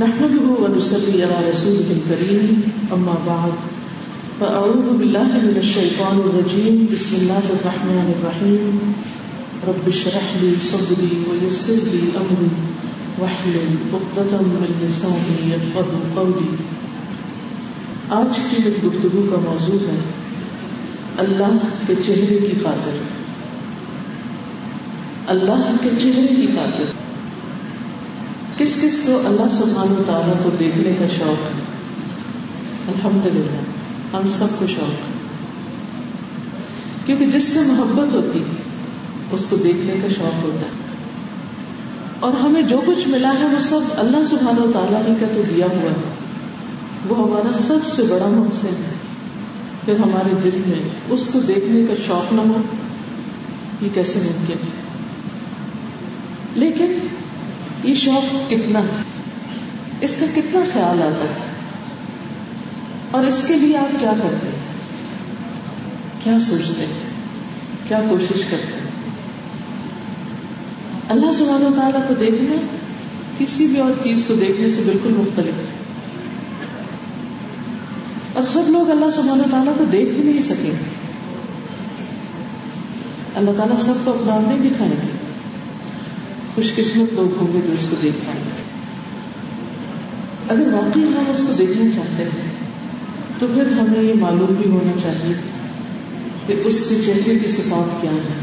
نحمده ونصلي على رسوله الكريم، أما بعد، فأعوذ بالله من الشيطان الرجيم، بسم الله الرحمن الرحيم، رب اشرح لي صدري ويسر لي أمري، واحلل عقدة من لساني يفقهوا قولي. آج کی میری گفتگو کا موضوع ہے، اللہ کے چہرے کی خاطر۔ اللہ کے چہرے کی خاطر۔ کس کس کو اللہ سبحانہ و تعالیٰ کو دیکھنے کا شوق ہے؟ الحمد للہ ہم سب کو شوق ہے۔ کیونکہ جس سے محبت ہوتی ہے، اس کو دیکھنے کا شوق ہوتا ہے۔ اور ہمیں جو کچھ ملا ہے، وہ سب اللہ سبحانہ و تعالیٰ ہی کا تو دیا ہوا ہے۔ وہ ہمارا سب سے بڑا محسن ہے۔ پھر ہمارے دل میں اس کو دیکھنے کا شوق نہ ہو، یہ کیسے ممکن ہے؟ لیکن یہ شوق کتنا؟ اس کا کتنا خیال آتا ہے؟ اور اس کے لیے آپ کیا کرتے ہیں؟ کیا سوچتے ہیں؟ کیا کوشش کرتے ہیں؟ اللہ سبحانہ و تعالیٰ کو دیکھنا کسی بھی اور چیز کو دیکھنے سے بالکل مختلف ہے۔ اور سب لوگ اللہ سبحانہ و تعالیٰ کو دیکھ بھی نہیں سکیں۔ گے اللہ تعالیٰ سب کو اپنا نہیں دکھائیں گے۔ خوش قسمت لوگ ہوں گے جو اس کو دیکھ پائیں گے۔ اگر واقعی ہم اس کو دیکھنا چاہتے ہیں، تو پھر ہمیں یہ معلوم بھی ہونا چاہیے کہ اس کے چہرے کی صفات کیا ہے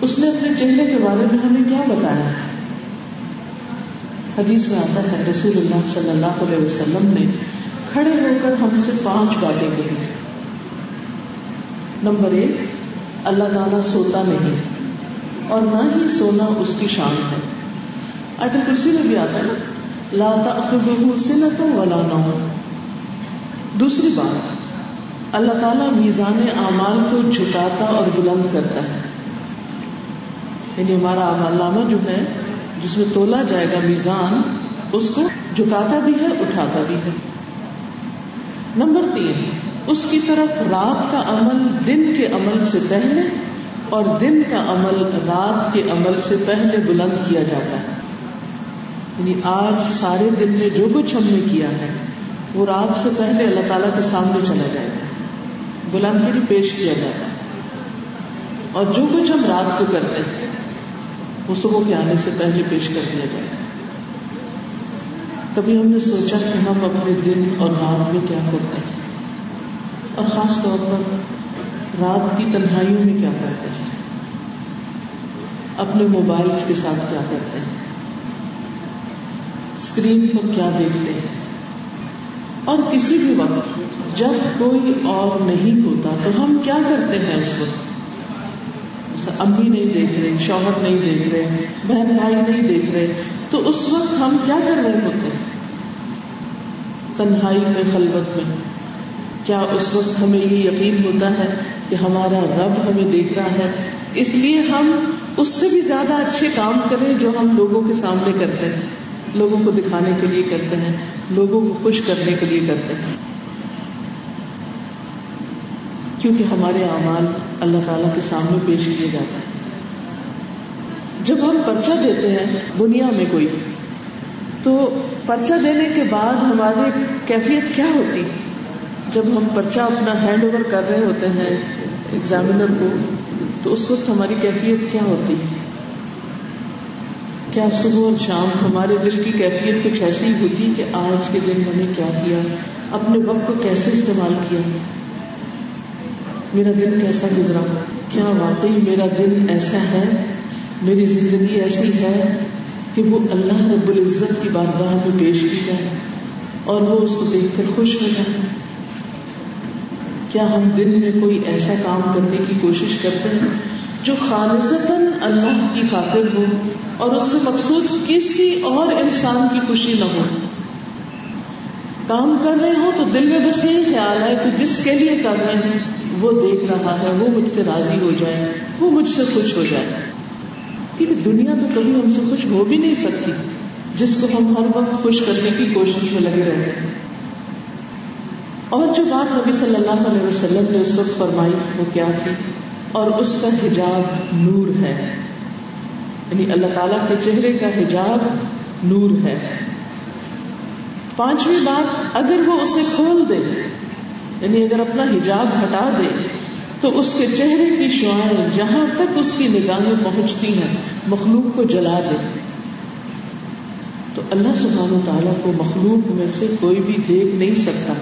اس نے اپنے چہرے کے بارے میں ہمیں کیا بتایا حدیث میں آتا ہے رسول اللہ صلی اللہ علیہ وسلم نے کھڑے ہو کر ہم سے پانچ باتیں کہی۔ نمبر ایک، اللہ تعالیٰ سوتا نہیں۔ اور نہ ہی سونا اس کی شان ہے۔ آیت کرسی میں بھی آتا ہے نا، لا تأخذه سنة ولا نوم۔ دوسری بات، اللہ تعالیٰ میزان اعمال کو جھکاتا اور بلند کرتا ہے۔ یعنی ہمارا اعمال نامہ جو ہے، جس میں تولا جائے گا میزان، اس کو جھکاتا بھی ہے، اٹھاتا بھی ہے۔ نمبر تین، اس کی طرف رات کا عمل دن کے عمل سے پہلے اور دن کا عمل رات کے عمل سے پہلے بلند کیا جاتا ہے۔ یعنی آج سارے دن میں جو کچھ ہم نے کیا ہے، وہ رات سے پہلے اللہ تعالیٰ کے سامنے چلا جائے گا۔ بلند کے لیے پیش کیا جاتا ہے۔ اور جو کچھ ہم رات کو کرتے ہیں، وہ صبح کے آنے سے پہلے پیش کر دیا جائے گا۔ کبھی ہم نے سوچا کہ ہم اپنے دن اور رات میں کیا کرتے ہیں؟ اور خاص طور پر رات کی تنہائیوں میں کیا کرتے ہیں؟ اپنے موبائلس کے ساتھ کیا کرتے ہیں؟ اسکرین پر کیا دیکھتے ہیں؟ اور کسی بھی وقت جب کوئی اور نہیں ہوتا تو ہم کیا کرتے ہیں اس وقت؟ امی نہیں دیکھ رہے، شوہر نہیں دیکھ رہے، بہن بھائی نہیں دیکھ رہے، تو اس وقت ہم کیا کر رہے ہوتے ہیں؟ تنہائی میں، خلوت میں۔ کیا اس وقت ہمیں یہ یقین ہوتا ہے کہ ہمارا رب ہمیں دیکھ رہا ہے؟ اس لیے ہم اس سے بھی زیادہ اچھے کام کریں جو ہم لوگوں کے سامنے کرتے ہیں۔ لوگوں کو دکھانے کے لیے کرتے ہیں، لوگوں کو خوش کرنے کے لیے کرتے ہیں۔ کیونکہ ہمارے اعمال اللہ تعالیٰ کے سامنے پیش کیے جاتے ہیں۔ جب ہم پرچہ دیتے ہیں دنیا میں کوئی، تو پرچہ دینے کے بعد ہماری کیفیت کیا ہوتی؟ ہے جب ہم پرچہ اپنا ہینڈ اوور کر رہے ہوتے ہیں ایگزامینر کو، تو اس وقت ہماری کیفیت کیا ہوتی؟ کیا صبح اور شام ہمارے دل کی کیفیت کچھ ایسی ہوتی کہ آج کے دن میں نے کیا کیا؟ اپنے وقت کو کیسے استعمال کیا؟ میرا دن کیسا گزرا؟ کیا واقعی میرا دن ایسا ہے؟ میری زندگی ایسی ہے کہ وہ اللہ رب العزت کی بارگاہ میں پیش کی جائے اور وہ اس کو دیکھ کر خوش ہو جائے کیا ہم دن میں کوئی ایسا کام کرنے کی کوشش کرتے ہیں جو خالصتاً اللہ کی خاطر ہو اور اس سے مقصود کسی اور انسان کی خوشی نہ ہو؟ کام کر رہے ہو تو دل میں بس یہی خیال ہے کہ جس کے لیے کر رہے ہیں، وہ دیکھ رہا ہے، وہ مجھ سے راضی ہو جائے، وہ مجھ سے خوش ہو جائے۔ کیونکہ دنیا تو کبھی ہم سے خوش ہو بھی نہیں سکتی، جس کو ہم ہر وقت خوش کرنے کی کوشش میں لگے رہتے ہیں۔ اور جو بات نبی صلی اللہ علیہ وسلم نے اس وقت فرمائی وہ کیا تھی؟ اور اس کا حجاب نور ہے۔ یعنی اللہ تعالیٰ کے چہرے کا حجاب نور ہے۔ پانچویں بات، اگر وہ اسے کھول دے یعنی اگر اپنا حجاب ہٹا دے، تو اس کے چہرے کی شعائیں جہاں تک اس کی نگاہیں پہنچتی ہیں، مخلوق کو جلا دے۔ تو اللہ سبحانہ و تعالیٰ کو مخلوق میں سے کوئی بھی دیکھ نہیں سکتا۔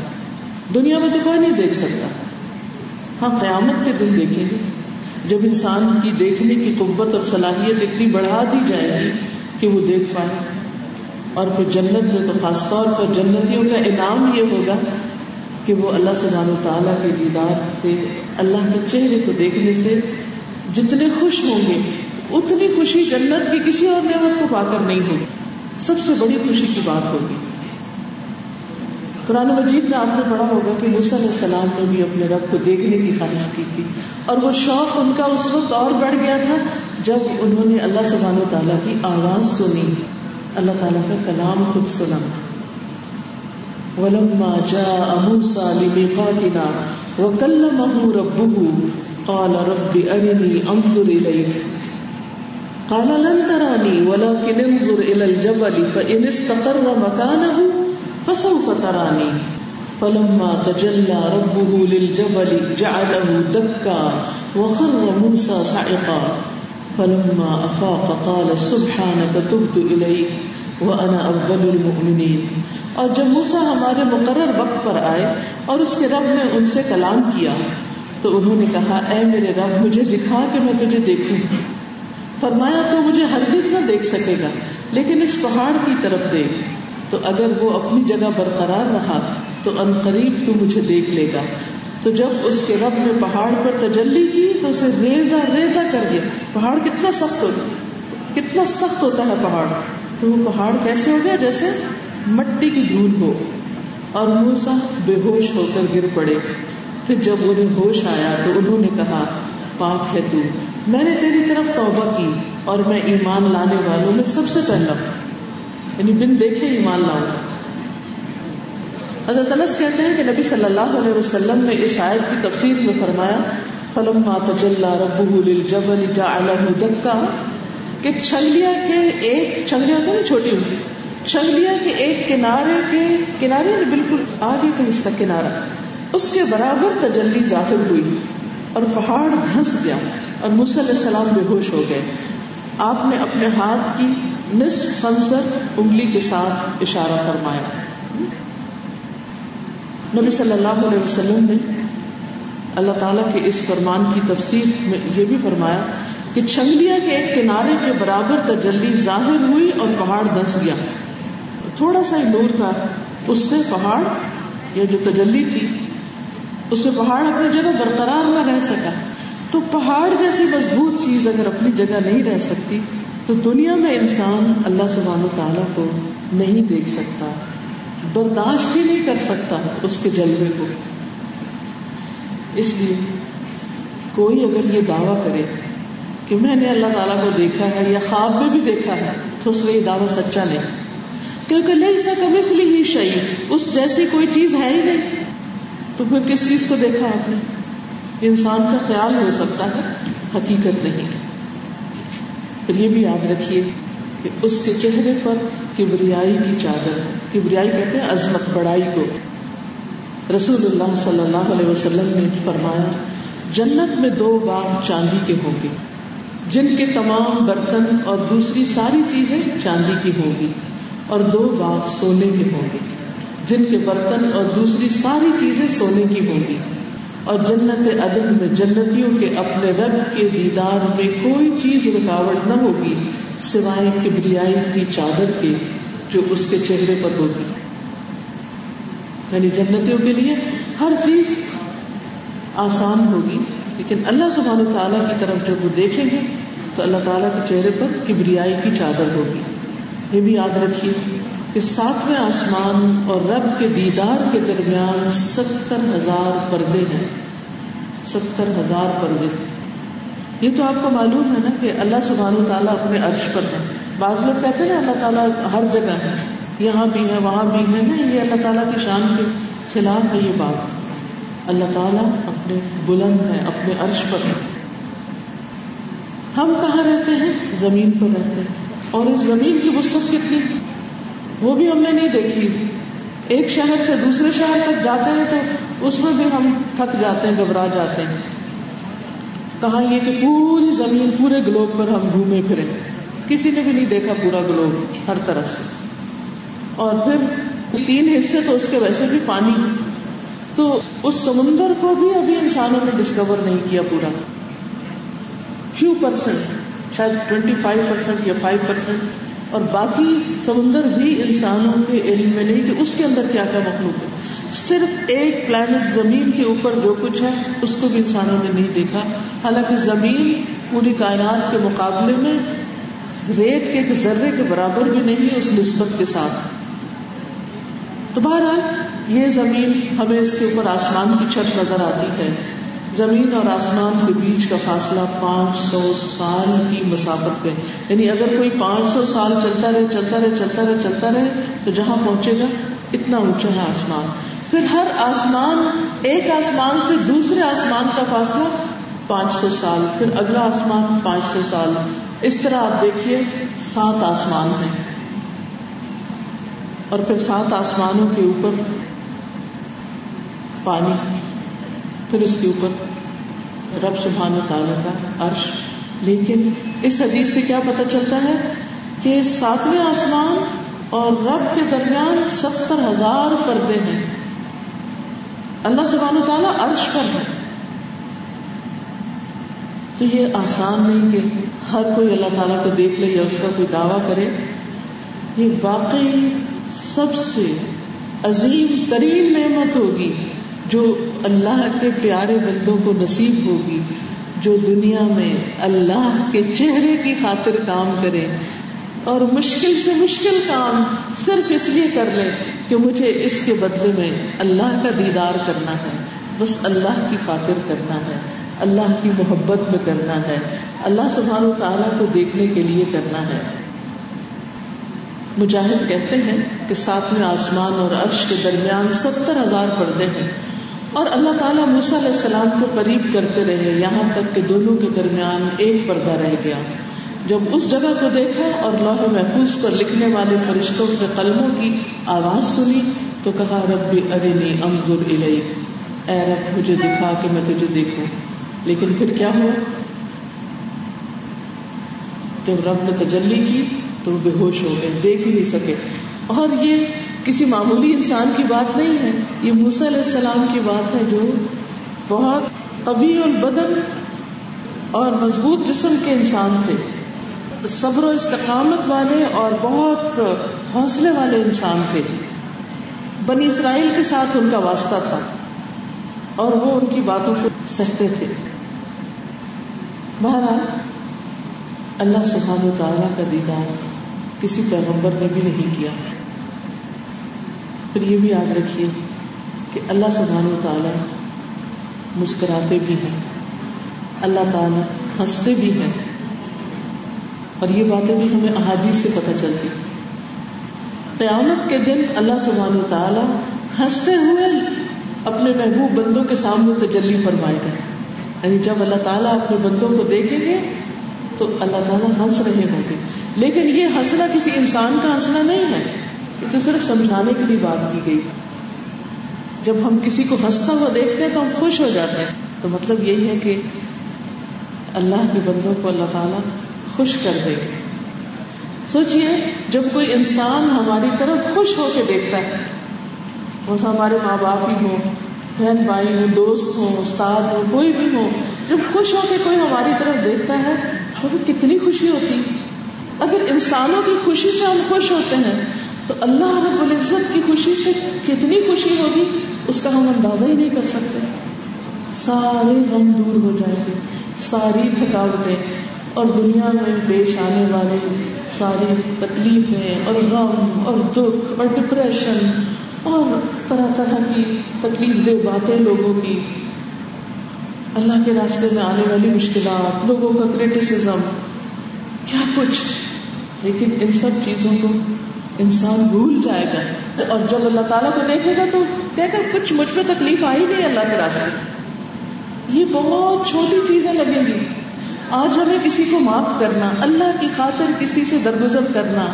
دنیا میں تو کوئی نہیں دیکھ سکتا۔ ہاں قیامت کے دن دیکھیں گے۔ جب انسان کی دیکھنے کی قوت اور صلاحیت اتنی بڑھا دی جائے گی کہ وہ دیکھ پائے۔ اور پھر جنت میں تو خاص طور پر جنتیوں کا انعام یہ ہوگا کہ وہ اللہ سبحانہ و تعالیٰ کے دیدار سے، اللہ کے چہرے کو دیکھنے سے جتنے خوش ہوں گے، اتنی خوشی جنت کی کسی اور نعمت کو پا کر نہیں ہوگی۔ سب سے بڑی خوشی کی بات ہوگی۔ قرآن مجید میں آپ نے پڑھا ہوگا کہ علیہ السلام نے بھی اپنے رب کو دیکھنے کی خواہش کی تھی اور وہ شوق ان کا اس وقت اور بڑھ گیا تھا جب انہوں نے اللہ سبحانہ و تعالیٰ کی آواز سنی۔ اللہ تعالیٰ کا کلام خود سنا۔ ولما جاء موسى لميقاتنا وكلمه ربه قال رب أرني أنظر إليك۔ قال لن تراني ولكن انظر إلى الجبل فإن استقر مكانه فسوف تراني. فلما تجلى ربه للجبل جعله دكا وخر موسى صعقا فلما افاق قال سبحانك تبت اليك وانا اول المؤمنين. اور جب موسا ہمارے مقرر وقت پر آئے اور اس کے رب نے ان سے کلام کیا، تو انہوں نے کہا، اے میرے رب، مجھے دکھا کہ میں تجھے دیکھوں فرمایا، تو مجھے ہرگز نہ دیکھ سکے گا، لیکن اس پہاڑ کی طرف دیکھ۔ تو اگر وہ اپنی جگہ برقرار رہا تو ان قریب تو مجھے دیکھ لے گا۔ تو جب اس کے رب نے پہاڑ پر تجلی کی تو اسے ریزا ریزا کر دیا۔ پہاڑ کتنا سخت ہوتا کتنا سخت ہوتا ہے پہاڑ۔ تو وہ پہاڑ کیسے ہو گیا؟ جیسے مٹی کی دھول ہو۔ اور موسا بے ہوش ہو کر گر پڑے۔ پھر جب انہیں ہوش آیا تو انہوں نے کہا، پاک ہے تو۔ میں نے تیری طرف توبہ کی اور میں ایمان لانے والوں میں سب سے پہلا یعنی بن دیکھے ایمان لاؤ حضرت انس کہتے ہیں کہ نبی صلی اللہ علیہ وسلم نے اس آیت کی تفسیر میں فرمایا فلم تجلى ربه للجبل جعله دكا کہ چھنگلیا کے ایک چھنگلیا ہوتا ہے چھوٹی ہوتی چھنگلیا کے ایک کنارے کے، کنارے یعنی بالکل آگے کا حصہ کنارا اس کے برابر تجلی ظاہر ہوئی اور پہاڑ دھنس گیا اور موسی علیہ السلام بے ہوش ہو گئے۔ آپ نے اپنے ہاتھ کی نصف خنصر انگلی کے ساتھ اشارہ فرمایا۔ نبی صلی اللہ علیہ وسلم نے اللہ تعالیٰ کے اس فرمان کی تفسیر میں یہ بھی فرمایا کہ چھنگلیا کے ایک کنارے کے برابر تجلی ظاہر ہوئی اور پہاڑ دس گیا۔ تھوڑا سا ہی نور تھا۔ اس سے پہاڑ یا جو تجلی تھی، اس سے پہاڑ اپنی جگہ برقرار نہ رہ سکا۔ تو پہاڑ جیسی مضبوط چیز اگر اپنی جگہ نہیں رہ سکتی، تو دنیا میں انسان اللہ سبحانہ تعالیٰ کو نہیں دیکھ سکتا، برداشت ہی نہیں کر سکتا اس کے جلوے کو۔ اس لیے کوئی اگر یہ دعویٰ کرے کہ میں نے اللہ تعالیٰ کو دیکھا ہے یا خواب میں بھی دیکھا ہے، تو اس کا یہ دعویٰ سچا نہیں۔ کیونکہ نہیں سا کبھی خلی ہی شہی اس جیسی کوئی چیز ہے ہی نہیں۔ تو پھر کس چیز کو دیکھا آپ نے؟ انسان کا خیال ہو سکتا ہے، حقیقت نہیں۔ پھر یہ بھی یاد رکھیے کہ اس کے چہرے پر کبریائی کی چادر کبریائی کہتے ہیں عظمت بڑائی کو۔ رسول اللہ صلی اللہ علیہ وسلم نے فرمایا، جنت میں دو باغ چاندی کے ہوں گے۔ جن کے تمام برتن اور دوسری ساری چیزیں چاندی کی ہوں گی، اور دو باغ سونے کے ہوں گے۔ جن کے برتن اور دوسری ساری چیزیں سونے کی ہوں گی۔ اور جنت عدن میں جنتیوں کے اپنے رب کے دیدار میں کوئی چیز رکاوٹ نہ ہوگی سوائے کبریائی کی چادر کے جو اس کے چہرے پر ہوگی۔ یعنی جنتیوں کے لیے ہر چیز آسان ہوگی، لیکن اللہ سبحانہ تعالیٰ کی طرف جب وہ دیکھیں گے تو اللہ تعالیٰ کے چہرے پر کبریائی کی چادر ہوگی۔ یہ بھی یاد رکھیے۔ کہ ساتویں آسمان اور رب کے دیدار کے درمیان ستر ہزار پردے ہیں۔ ستر ہزار پردے۔ یہ تو آپ کو معلوم ہے نا کہ اللہ سبحانہ تعالیٰ اپنے عرش پر ہے بعض لوگ کہتے ہیں نا اللہ تعالیٰ ہر جگہ ہے، یہاں بھی ہے، وہاں بھی ہے۔ نا یہ اللہ تعالیٰ کی شان کے خلاف ہے یہ بات۔ اللہ تعالیٰ اپنے بلند ہے اپنے عرش پر ہے ہم کہاں رہتے ہیں؟ زمین پر رہتے ہیں۔ اور اس زمین کی وسط کتنی؟ وہ بھی ہم نے نہیں دیکھی۔ ایک شہر سے دوسرے شہر تک جاتے ہیں تو اس میں بھی ہم تھک جاتے ہیں، گھبرا جاتے ہیں۔ کہا یہ کہ پوری زمین، پورے گلوب پر ہم گھومے پھرے۔ کسی نے بھی نہیں دیکھا پورا گلوب ہر طرف سے۔ اور پھر تین حصے تو اس کے ویسے بھی پانی۔ تو اس سمندر کو بھی ابھی انسانوں نے ڈسکور نہیں کیا پورا۔ فیو پرسینٹ شاید ٹوینٹی فائیو پرسینٹ یا فائیو پرسینٹ اور باقی سمندر بھی انسانوں کے علم میں نہیں کہ اس کے اندر کیا کیا مخلوق ہے۔ صرف ایک پلانٹ زمین کے اوپر جو کچھ ہے، اس کو بھی انسانوں نے نہیں دیکھا۔ حالانکہ زمین پوری کائنات کے مقابلے میں ریت کے ایک ذرے کے برابر بھی نہیں ہے اس نسبت کے ساتھ۔ تو بہرحال، یہ زمین ہمیں اس کے اوپر آسمان کی چھت نظر آتی ہے۔ زمین اور آسمان کے بیچ کا فاصلہ پانچ سو سال کی مسافت پہ۔ یعنی اگر کوئی پانچ سو سال چلتا رہے چلتا رہے چلتا رہے چلتا رہے، تو جہاں پہنچے گا، اتنا اونچا ہے آسمان۔ پھر ہر آسمان، ایک آسمان سے دوسرے آسمان کا فاصلہ پانچ سو سال۔ پھر اگلا آسمان پانچ سو سال۔ اس طرح آپ دیکھیے، سات آسمان ہیں۔ اور پھر سات آسمانوں کے اوپر پانی۔ پھر اس کے اوپر رب سبحانہ تعالیٰ کا عرش۔ لیکن اس حدیث سے کیا پتہ چلتا ہے کہ ساتویں آسمان اور رب کے درمیان ستر ہزار پردے ہیں۔ اللہ سبحانہ تعالیٰ عرش پر ہے تو یہ آسان نہیں کہ ہر کوئی اللہ تعالیٰ کو دیکھ لے یا اس کا کوئی دعویٰ کرے۔ یہ واقعی سب سے عظیم ترین نعمت ہوگی۔ جو اللہ کے پیارے بندوں کو نصیب ہوگی، جو دنیا میں اللہ کے چہرے کی خاطر کام کرے۔ اور مشکل سے مشکل کام صرف اس لیے کر لے کہ مجھے اس کے بدلے میں اللہ کا دیدار کرنا ہے۔ بس اللہ کی خاطر کرنا ہے، اللہ کی محبت میں کرنا ہے۔ اللہ سبحانہ تعالیٰ کو دیکھنے کے لیے کرنا ہے۔ مجاہد کہتے ہیں کہ ساتویں آسمان اور عرش کے درمیان ستر ہزار پردے ہیں۔ اور اللہ تعالیٰ موسا علیہ السلام کو قریب کرتے رہے، یہاں تک کہ دونوں کے درمیان ایک پردہ رہ گیا۔ جب اس جگہ کو دیکھا اور لوہ محفوظ پر لکھنے والے فرشتوں کے قلموں کی آواز سنی تو کہا رب ارنی امزر الیک۔ اے رب، مجھے دکھا کہ میں تجھے دیکھوں۔ لیکن پھر کیا ہوا؟ جب رب نے تجلی کی تو وہ بے ہوش ہو گئے، دیکھ ہی نہیں سکے۔ اور یہ کسی معمولی انسان کی بات نہیں ہے، یہ موسیٰ علیہ السلام کی بات ہے جو بہت طبی البدن اور مضبوط جسم کے انسان تھے۔ صبر و استقامت والے اور بہت حوصلے والے انسان تھے۔ بنی اسرائیل کے ساتھ ان کا واسطہ تھا اور وہ ان کی باتوں کو سہتے تھے۔ بہرحال، اللہ سبحانہ و تعالیٰ کا دیدار کسی پیغمبر نے بھی نہیں کیا۔ پھر یہ بھی یاد رکھیے کہ اللہ سبحانہ و تعالیٰ مسکراتے بھی ہیں۔ اللہ تعالیٰ ہنستے بھی ہیں۔ اور یہ باتیں بھی ہمیں احادیث سے پتہ چلتی قیامت کے دن اللہ سبحانہ و تعالیٰ ہنستے ہوئے اپنے محبوب بندوں کے سامنے تجلی فرمائے گا۔ یعنی جب اللہ تعالیٰ اپنے بندوں کو دیکھیں گے تو اللہ تعالیٰ ہنس رہے ہوں گے۔ لیکن یہ ہنسنا کسی انسان کا ہنسنا نہیں ہے۔ تو صرف سمجھانے کے لیے بات کی گئی۔ جب ہم کسی کو ہنستا ہوا دیکھتے ہیں تو ہم خوش ہو جاتے ہیں۔ تو مطلب یہی ہے کہ اللہ کے بندوں کو اللہ تعالیٰ خوش کر دے گا۔ سوچیے جب کوئی انسان ہماری طرف خوش ہو کے دیکھتا ہے، وہ ہمارے ماں باپ ہی ہوں، بہن بھائی ہوں، دوست ہوں، استاد ہو کوئی بھی ہو جب خوش ہو کے کوئی ہماری طرف دیکھتا ہے تو وہ کتنی خوشی ہوتی اگر انسانوں کی خوشی سے ہم خوش ہوتے ہیں، تو اللہ رب العزت کی خوشی سے کتنی خوشی ہوگی، اس کا ہم اندازہ ہی نہیں کر سکتے۔ سارے غم دور ہو جائیں گے، ساری تھکاوٹیں، اور دنیا میں پیش آنے والے ساری تکلیفیں، اور غم، اور دکھ، اور ڈپریشن اور طرح طرح کی تکلیف دہ باتیں لوگوں کی۔ اللہ کے راستے میں آنے والی مشکلات، لوگوں کا کریٹیسم کیا کچھ؟ لیکن ان سب چیزوں کو انسان بھول جائے گا۔ اور جب اللہ تعالیٰ کو دیکھے گا تو کہے گا، کچھ مجھ پہ تکلیف آئی نہیں اللہ کے راستے۔ یہ بہت چھوٹی چیزیں لگیں گی۔ آج ہمیں کسی کو معاف کرنا، اللہ کی خاطر کسی سے درگزر کرنا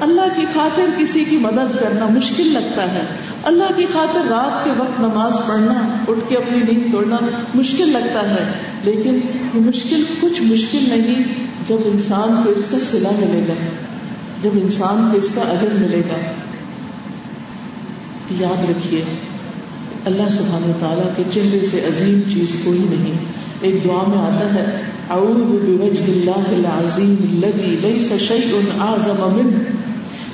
اللہ کی خاطر کسی کی مدد کرنا مشکل لگتا ہے۔ اللہ کی خاطر رات کے وقت نماز پڑھنا، اٹھ کے اپنی نیند توڑنا مشکل لگتا ہے۔ لیکن یہ مشکل کچھ مشکل نہیں، جب انسان کو اس کا سلا ملے گا۔ جب انسان کو اس کا اجر ملے گا۔ یاد رکھیے، اللہ سبحانہ تعالیٰ کے چہرے سے عظیم چیز کوئی نہیں۔ ایک دعا میں آتا ہے، اعوذ بوجہ اللہ العظیم الذي ليس شيء اعظم منه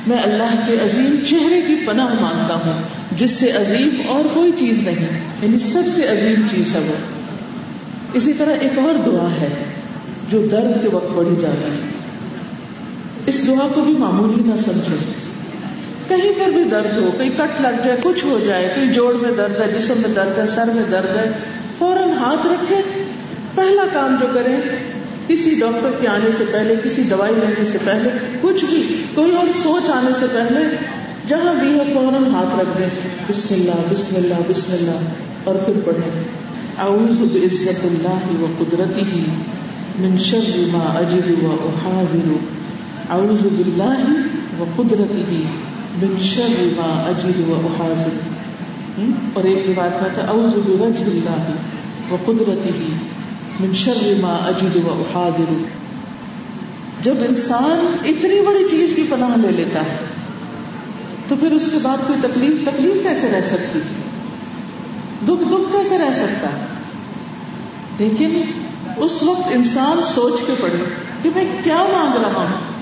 میں اللہ کے عظیم چہرے کی پناہ مانتا ہوں، جس سے عظیم اور کوئی چیز نہیں یعنی سب سے عظیم چیز ہے وہ۔ اسی طرح ایک اور دعا ہے، جو درد کے وقت پڑھی جاتی ہے۔ اس دعا کو بھی معمولی نہ سمجھے کہیں پر بھی درد ہو کہیں کٹ لگ جائے، کچھ ہو جائے کہیں جوڑ میں درد ہے، جسم میں درد ہے، سر میں درد ہے، فوراً ہاتھ رکھے، پہلا کام جو کریں کسی ڈاکٹر کے آنے سے پہلے، کسی دوائی لینے سے پہلے، کچھ بھی، کوئی اور سوچ آنے سے پہلے، جہاں بھی ہے، فوراً ہاتھ رکھ دیں۔ بسم اللہ بسم اللہ بسم اللہ۔ اور پھر پڑھیں۔ اعوذ بعزت اللہ و قدرتی ہی من شر ما اجد و احاذر اعوذ باللہ و قدرتی ہی من شر ما اجد و احاذر اور ایک روایت میں تھا اعوذ بوجہ اللہ و قدرتی ہی من شر ما اجد و احاذر. جب انسان اتنی بڑی چیز کی پناہ لے لیتا ہے، تو پھر اس کے بعد کوئی تکلیف تکلیف کیسے رہ سکتی؟ دکھ دکھ کیسے رہ سکتا؟ لیکن اس وقت انسان سوچ کے پڑے کہ میں کیا مانگ رہا ہوں،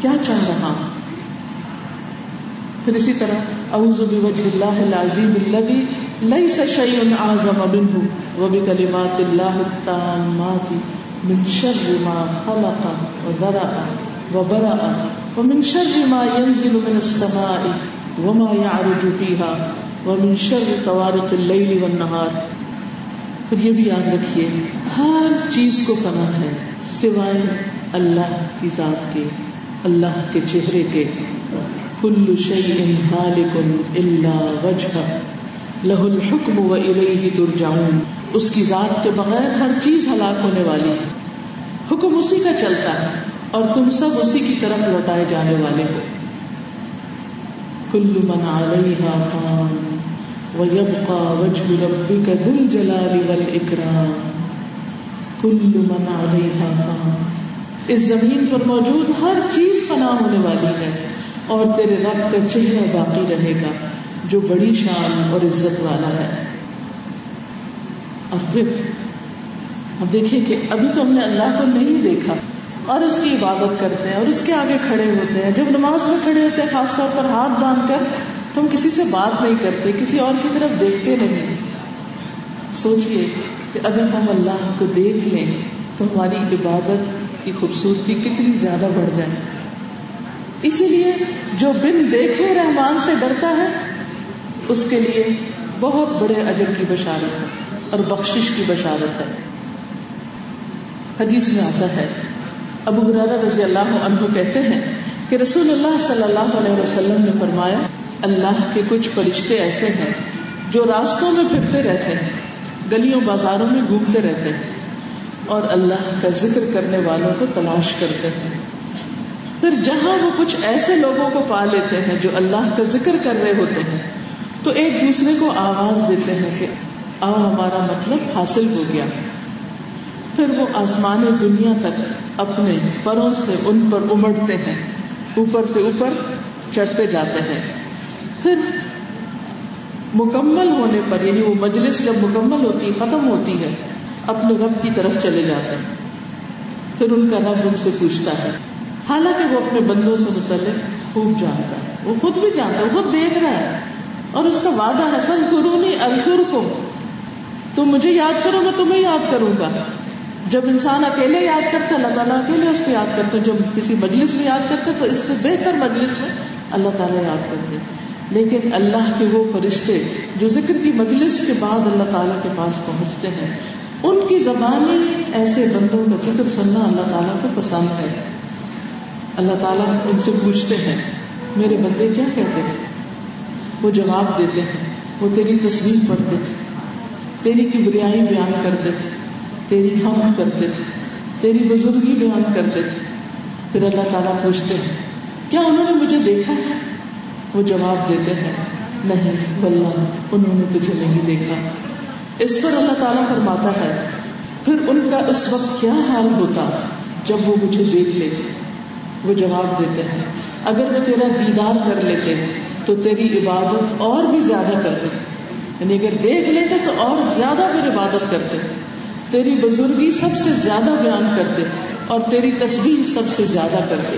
کیا چاہ رہا ہوں۔ پھر اسی طرح اعوذ بوجہ اللہ العظیم الذی لیس شیء اعظم منه وبکلمات اللہ التامات من شر ما خلق وذرأ وبرأ، ومن شر ما ينزل من السماء وما يعرج فيها، ومن شر طوارق الليل والنهار. پھر یہ بھی یاد رکھیے، ہر چیز کو پناہ ہے، سوائے اللہ کی ذات کے، اللہ کے چہرے کے. کل شیء ہالک الا وجہ لہ الحکم و الیہ ترجعون، اس کی ذات کے بغیر ہر چیز ہلاک ہونے والی ہے۔ حکم اسی کا چلتا ہے اور تم سب اسی کی طرف لوٹائے جانے والے ہو۔ کل من علیہا فان ویبقى وجه ربك ذو الجلال والاکرام۔ کل من علیہا فان اس زمین پر موجود ہر چیز پناہ ہونے والی ہے اور تیرے رب کا چہرہ باقی رہے گا۔ جو بڑی شان اور عزت والا ہے۔ اور پھر اب دیکھیں کہ ابھی تو ہم نے اللہ کو نہیں دیکھا۔ اور اس کی عبادت کرتے ہیں اور اس کے آگے کھڑے ہوتے ہیں۔ جب نماز میں کھڑے ہوتے ہیں، خاص طور پر ہاتھ باندھ کر، تو ہم کسی سے بات نہیں کرتے، کسی اور کی طرف دیکھتے نہیں۔ سوچئے کہ اگر ہم اللہ کو دیکھ لیں، تو ہماری عبادت کی خوبصورتی کتنی زیادہ بڑھ جائے۔ اسی لیے جو بن دیکھے رحمان سے ڈرتا ہے اس کے لیے بہت بڑے اجر کی بشارت ہے اور بخشش کی بشارت ہے۔ حدیث میں آتا ہے، ابو برادہ رضی اللہ عنہ کہتے ہیں کہ رسول اللہ صلی اللہ علیہ وسلم نے فرمایا، اللہ کے کچھ فرشتے ایسے ہیں جو راستوں میں پھرتے رہتے ہیں، گلیوں بازاروں میں گھومتے رہتے ہیں اور اللہ کا ذکر کرنے والوں کو تلاش کرتے ہیں۔ پھر جہاں وہ کچھ ایسے لوگوں کو پا لیتے ہیں جو اللہ کا ذکر کر رہے ہوتے ہیں تو ایک دوسرے کو آواز دیتے ہیں کہ آؤ ہمارا مطلب حاصل ہو گیا۔ پھر وہ آسمان دنیا تک اپنے پروں سے ان پر امڑتے ہیں، اوپر سے اوپر چڑھتے جاتے ہیں۔ پھر مکمل ہونے پر یعنی وہ مجلس جب مکمل ہوتی، ختم ہوتی ہے، اپنے رب کی طرف چلے جاتے ہیں۔ پھر ان کا رب ان سے پوچھتا ہے۔ حالانکہ وہ اپنے بندوں سے متعلق خوب جانتا ہے۔ وہ خود بھی جانتا ہے خود دیکھ رہا ہے۔ اور اس کا وعدہ ہے پر قرونی الکر کو تم مجھے یاد کرو، میں تمہیں یاد کروں گا۔ جب انسان اکیلے یاد کرتا اللہ تعالیٰ اکیلے اس کو یاد کرتے جب کسی مجلس میں یاد کرتے تو اس سے بہتر مجلس میں اللہ تعالیٰ یاد کرتے لیکن اللہ کے وہ فرشتے جو ذکر کی مجلس کے بعد اللہ تعالیٰ کے پاس پہنچتے ہیں، ان کی زبانی ایسے بندوں کا ذکر سننا اللہ تعالیٰ کو پسند ہے۔ اللہ تعالیٰ ان سے پوچھتے ہیں، میرے بندے کیا کہتے تھے؟ وہ جواب دیتے تھے، وہ تیری تصویر پڑھتے تھے، تیری کبریائی بیان کرتے تھے، تیری ہم کرتے تھے، تیری بزرگی بیان کرتے تھے۔ پھر اللہ تعالیٰ پوچھتے ہیں، کیا انہوں نے مجھے دیکھا ہے؟ وہ جواب دیتے ہیں، نہیں بلّہ انہوں نے تجھے نہیں دیکھا۔ اس پر اللہ تعالیٰ فرماتا ہے، پھر ان کا اس وقت کیا حال ہوتا جب وہ مجھے دیکھ لیتے؟ وہ جواب دیتے ہیں، اگر وہ تیرا دیدار کر لیتے تو تیری عبادت اور بھی زیادہ کرتے یعنی اگر دیکھ لیتے تو اور زیادہ پھر عبادت کرتے تیری بزرگی سب سے زیادہ بیان کرتے اور تیری تصویر سب سے زیادہ کرتے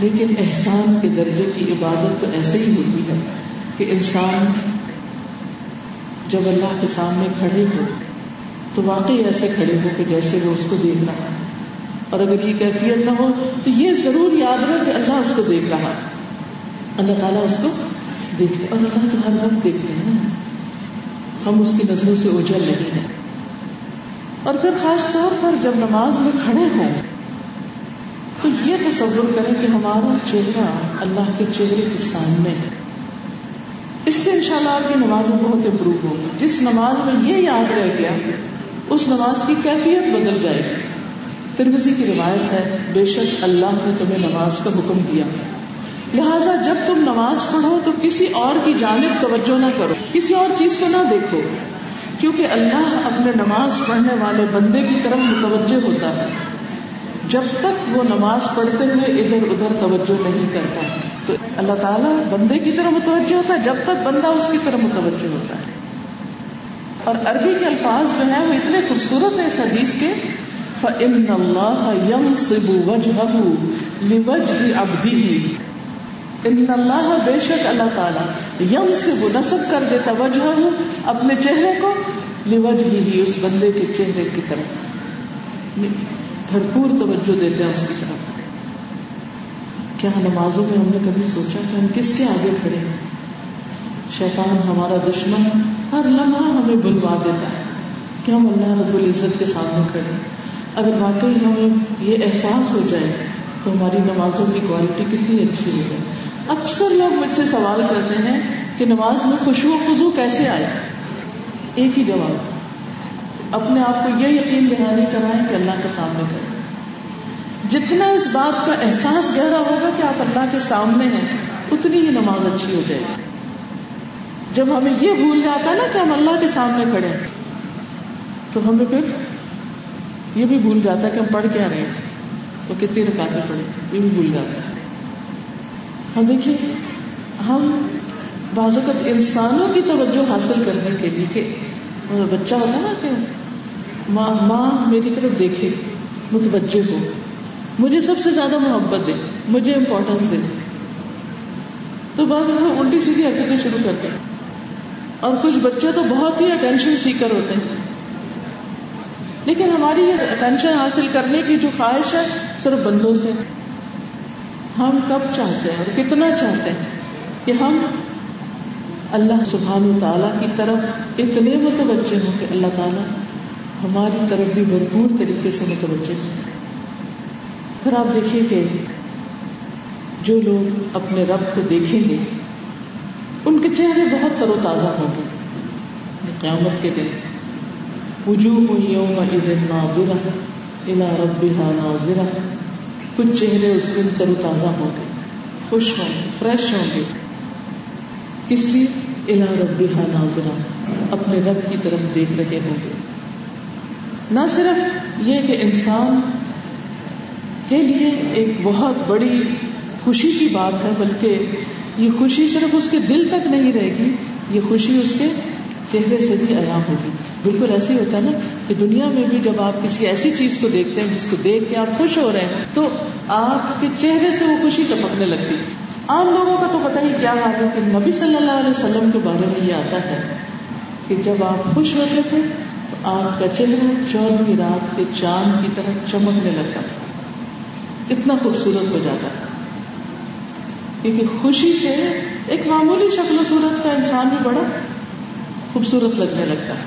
لیکن احسان کے درجے کی عبادت تو ایسے ہی ہوتی ہے کہ انسان جب اللہ کے سامنے کھڑے ہو تو واقعی ایسے کھڑے ہو کہ جیسے وہ اس کو دیکھ رہا ہے۔ اور اگر یہ کیفیت نہ ہو تو یہ ضرور یاد رہے کہ اللہ اس کو دیکھ رہا ہے۔ اللہ تعالیٰ اس کو دیکھتے اور اللہ تو ہر وقت دیکھتے ہیں ہم اس کی نظروں سے اوجل نہیں ہیں۔ اور پھر خاص طور پر جب نماز میں کھڑے ہوں، تو یہ تصور کریں کہ ہمارا چہرہ اللہ کے چہرے کے سامنے ہے۔ اس سے انشاءاللہ آپ کی نماز میں بہت امپروو ہوگی۔ جس نماز میں یہ یاد رہ گیا، اس نماز کی کیفیت بدل جائے گی۔ ترمزی کی روایت ہے، بے شک اللہ نے تمہیں نماز کا حکم دیا۔ لہذا جب تم نماز پڑھو تو کسی اور کی جانب توجہ نہ کرو، کسی اور چیز کو نہ دیکھو، کیونکہ اللہ اپنے نماز پڑھنے والے بندے کی طرف متوجہ ہوتا ہے۔ جب تک وہ نماز پڑھتے ہوئے ادھر ادھر توجہ نہیں کرتا، تو اللہ تعالیٰ بندے کی طرف متوجہ ہوتا ہے، جب تک بندہ اس کی طرف متوجہ ہوتا ہے۔ اور عربی کے الفاظ جو ہیں وہ اتنے خوبصورت ہیں اس حدیث کے۔ فَإِنَّ اللَّهَ يَنصِبُ وَجْهَهُ لِوَجْهِ عَبْدِهِ۔ ان اللہ بے شک اللہ تعالیٰ یم سے وہ نصب کر دیتا وجہ ہوں اپنے چہرے کو لوجہ ہی اس بندے کے چہرے کی طرف۔ بھرپور توجہ دیتے ہیں اس کی طرف۔ کیا نمازوں میں ہم نے کبھی سوچا کہ ہم کس کے آگے کھڑے ہیں؟ شیطان ہمارا دشمن ہر لمحہ ہمیں بلوا دیتا ہے کہ ہم اللہ رب العزت کے سامنے کھڑے اگر واقعی ہمیں یہ احساس ہو جائے تو ہماری نمازوں کی کوالٹی کتنی اچھی ہو جائے اکثر لوگ مجھ سے سوال کرتے ہیں کہ نماز میں خوشبو خزو کیسے آئے؟ ایک ہی جواب۔ اپنے آپ کو یہ یقین دہانی کرائیں کہ اللہ کے سامنے کریں۔ جتنا اس بات کا احساس گہرا ہوگا کہ آپ اللہ کے سامنے ہیں، اتنی ہی نماز اچھی ہو جائے گی۔ جب ہمیں یہ بھول جاتا ہے نا کہ ہم اللہ کے سامنے کھڑے تو ہمیں پھر یہ بھی بھول جاتا ہے کہ ہم پڑھ کیا رہے ہیں۔ تو کتنی رکاتے پڑے یہ بھی بھول جاتا ہے ہم ہاں، دیکھیے، ہم بعض اوقات انسانوں کی توجہ حاصل کرنے کے لیے کہ مطلب بچہ ہوتا نا کہ ماں ماں میری طرف دیکھے، متوجہ ہو۔ مجھے سب سے زیادہ محبت دے، مجھے امپورٹینس دے۔ تو بعض الٹی سیدھی حرکتیں شروع کرتے ہیں۔ اور کچھ بچے تو بہت ہی اٹینشن سیکر ہوتے ہیں۔ لیکن ہماری یہ اٹینشن حاصل کرنے کی جو خواہش ہے، صرف بندوں سے۔ ہم کب چاہتے ہیں اور کتنا چاہتے ہیں کہ ہم اللہ سبحان و تعالیٰ کی طرف اتنے متوجہ ہوں کہ اللہ تعالیٰ ہماری طرف بھی بھرپور طریقے سے متوجہ ہو جائے پھر آپ دیکھیے کہ جو لوگ اپنے رب کو دیکھیں گے، ان کے چہرے بہت تر و تازہ ہوں گے۔ قیامت کے دن۔ وجوہ یوم اذن ناظرہ الى ربها ناظرہ کچھ چہرے اس دن تر و تازہ ہوں گے، خوش ہوں گے فریش ہوں گے۔ کس لیے؟ الا ربها ناظرہ اپنے رب کی طرف دیکھ رہے ہوں گے۔ نہ صرف یہ کہ انسان کے لیے ایک بہت بڑی خوشی کی بات ہے، بلکہ یہ خوشی صرف اس کے دل تک نہیں رہے گی، یہ خوشی اس کے چہرے سے بھی آرام ہوگی۔ بالکل ایسے ہی ہوتا ہے نا کہ دنیا میں بھی جب آپ کسی ایسی چیز کو دیکھتے ہیں جس کو دیکھ کے آپ خوش ہو رہے ہیں، تو آپ کے چہرے سے وہ خوشی ٹپکنے لگتی۔ عام لوگوں کا تو پتہ ہی کیا حال ہے کہ نبی صلی اللہ علیہ وسلم کے بارے میں یہ آتا ہے کہ جب آپ خوش ہوتے تھے، تو آپ کا چہرہ چودہویں رات کے چاند کی طرح چمکنے لگتا تھا۔ اتنا خوبصورت ہو جاتا تھا۔ کیونکہ خوشی سے ایک معمولی شکل و صورت کا انسان بھی بڑا خوبصورت لگنے لگتا ہے۔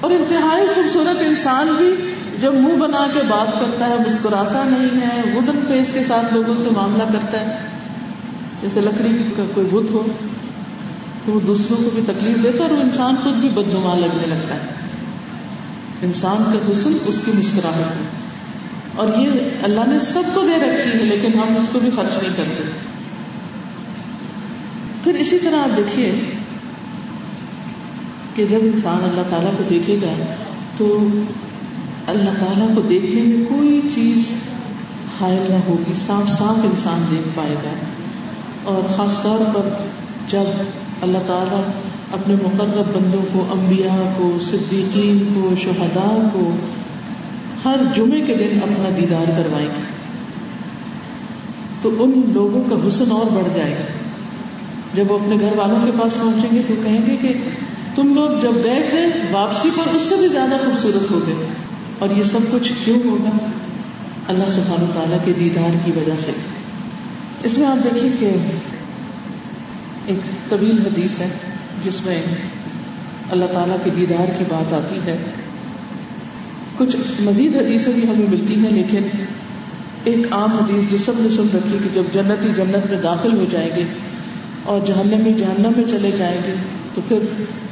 اور انتہائی خوبصورت انسان بھی جب منہ بنا کے بات کرتا ہے، مسکراتا نہیں ہے وڈن فیس کے ساتھ لوگوں سے معاملہ کرتا ہے۔ جیسے لکڑی کا کوئی بت ہو، تو وہ دوسروں کو بھی تکلیف دیتا ہے اور وہ انسان خود بھی بدنما لگنے لگتا ہے۔ انسان کا حسن اس کی مسکراہٹ ہے۔ اور یہ اللہ نے سب کو دے رکھی ہے، لیکن ہم اس کو بھی خرچ نہیں کرتے۔ پھر اسی طرح آپ دیکھیے کہ جب انسان اللہ تعالیٰ کو دیکھے گا تو اللہ تعالیٰ کو دیکھنے میں کوئی چیز حائل نہ ہوگی صاف صاف انسان دیکھ پائے گا۔ اور خاص طور پر جب اللہ تعالیٰ اپنے مقرب بندوں کو، انبیاء کو، صدیقین کو، شہداء کو ہر جمعے کے دن اپنا دیدار کروائیں گے، تو ان لوگوں کا حسن اور بڑھ جائے گا۔ جب وہ اپنے گھر والوں کے پاس پہنچیں گے تو کہیں گے کہ تم لوگ جب گئے تھے، واپسی پر اس سے بھی زیادہ خوبصورت ہو گئے۔ اور یہ سب کچھ کیوں ہوگا؟ اللہ سبحانہ تعالیٰ کے دیدار کی وجہ سے۔ اس میں آپ دیکھیے کہ ایک طویل حدیث ہے، جس میں اللہ تعالیٰ کے دیدار کی بات آتی ہے۔ کچھ مزید حدیثیں بھی ہمیں ملتی ہیں، لیکن ایک عام حدیث جو سب نے سن رکھی کہ جب جنتی جنت میں داخل ہو جائیں گے اور جہنم میں جہنم میں چلے جائیں گے، تو پھر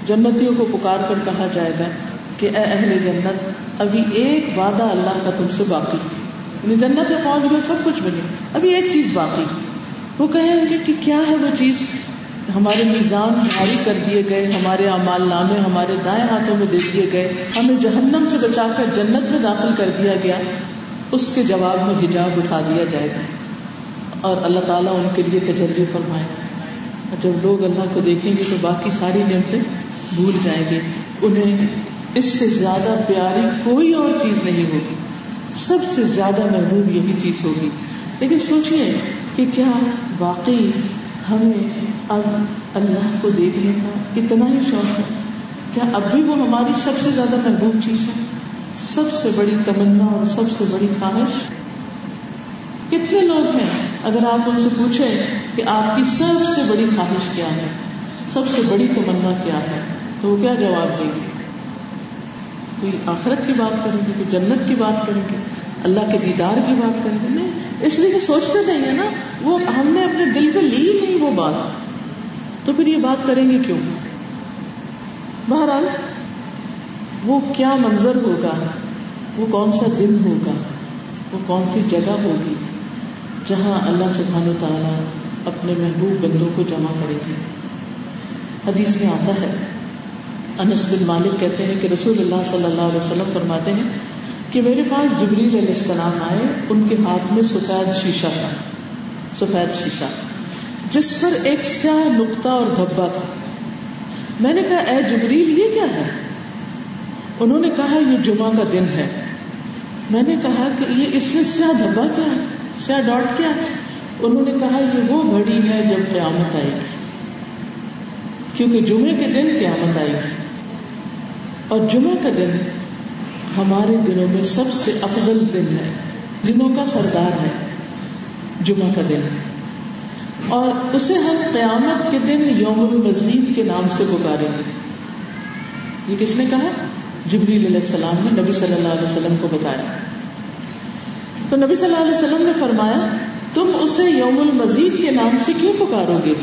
جنتیوں کو پکار کر کہا جائے گا کہ اے اہل جنت، ابھی ایک وعدہ اللہ کا تم سے باقی۔ یعنی جنت میں پہنچ گئے، سب کچھ ملے ابھی ایک چیز باقی۔ وہ کہیں گے کہ کیا ہے وہ چیز؟ ہمارے نظام جاری کر دیے گئے، ہمارے امال نامے، ہمارے دائیں ہاتھوں میں دے دیے گئے۔ ہمیں جہنم سے بچا کر جنت میں داخل کر دیا گیا۔ اس کے جواب میں حجاب اٹھا دیا جائے گا۔ اور اللہ تعالیٰ ان کے لیے تجربے فرمائے۔ گا اور جب لوگ اللہ کو دیکھیں گے تو باقی ساری نعمتیں بھول جائیں گے۔ انہیں اس سے زیادہ پیاری کوئی اور چیز نہیں ہوگی۔ سب سے زیادہ محبوب یہی چیز ہوگی۔ لیکن سوچیے کہ کیا واقعی ہمیں اب اللہ کو دیکھنے کا اتنا ہی شوق ہے؟ کیا اب بھی وہ ہماری سب سے زیادہ محبوب چیز ہے؟ سب سے بڑی تمنا اور سب سے بڑی خواہش؟ کتنے لوگ ہیں؟ اگر آپ ان سے پوچھیں کہ آپ کی سب سے بڑی خواہش کیا ہے، سب سے بڑی تمنا کیا ہے، تو وہ کیا جواب دیں گے؟ کوئی آخرت کی بات کریں گے، کوئی جنت کی بات کریں گے، اللہ کے دیدار کی بات کریں گے؟ نہیں، اس لیے کہ سوچتے نہیں ہے نا، وہ ہم نے اپنے دل پہ لی نہیں وہ بات۔ تو پھر یہ بات کریں گے کیوں؟ بہرحال، وہ کیا منظر ہوگا؟ وہ کون سا دن ہوگا؟ وہ کون سی جگہ ہوگی؟ جہاں اللہ سبحان و تعالیٰ اپنے محبوب بندوں کو جمع کرے گی حدیث میں آتا ہے، انس بن مالک کہتے ہیں کہ رسول اللہ صلی اللہ علیہ وسلم فرماتے ہیں کہ میرے پاس جبریل علیہ السلام آئے، ان کے ہاتھ میں سفید شیشہ تھا۔ سفید شیشہ، جس پر ایک سیاہ نقطہ اور دھبا تھا۔ میں نے کہا، اے جبریل، یہ کیا ہے؟ انہوں نے کہا، یہ جمعہ کا دن ہے۔ میں نے کہا کہ یہ اس میں سیاہ دھبا کیا ہے؟ سیاہ ڈاٹ کیا؟ انہوں نے کہا، یہ وہ گھڑی ہے جب قیامت آئے گی. کیونکہ جمعے کے دن قیامت آئے گی۔ اور جمعہ کا دن ہمارے دنوں میں سب سے افضل دن ہے، دنوں کا سردار ہے، جمعہ کا دن اور اسے ہم قیامت کے دن یوم المزید کے نام سے پکاریں گے۔ یہ کس نے کہا؟ جبریل علیہ السلام نے نبی صلی اللہ علیہ وسلم کو بتایا۔ تو نبی صلی اللہ علیہ وسلم نے فرمایا، تم اسے یوم المزید کے نام سے کیوں پکارو گے؟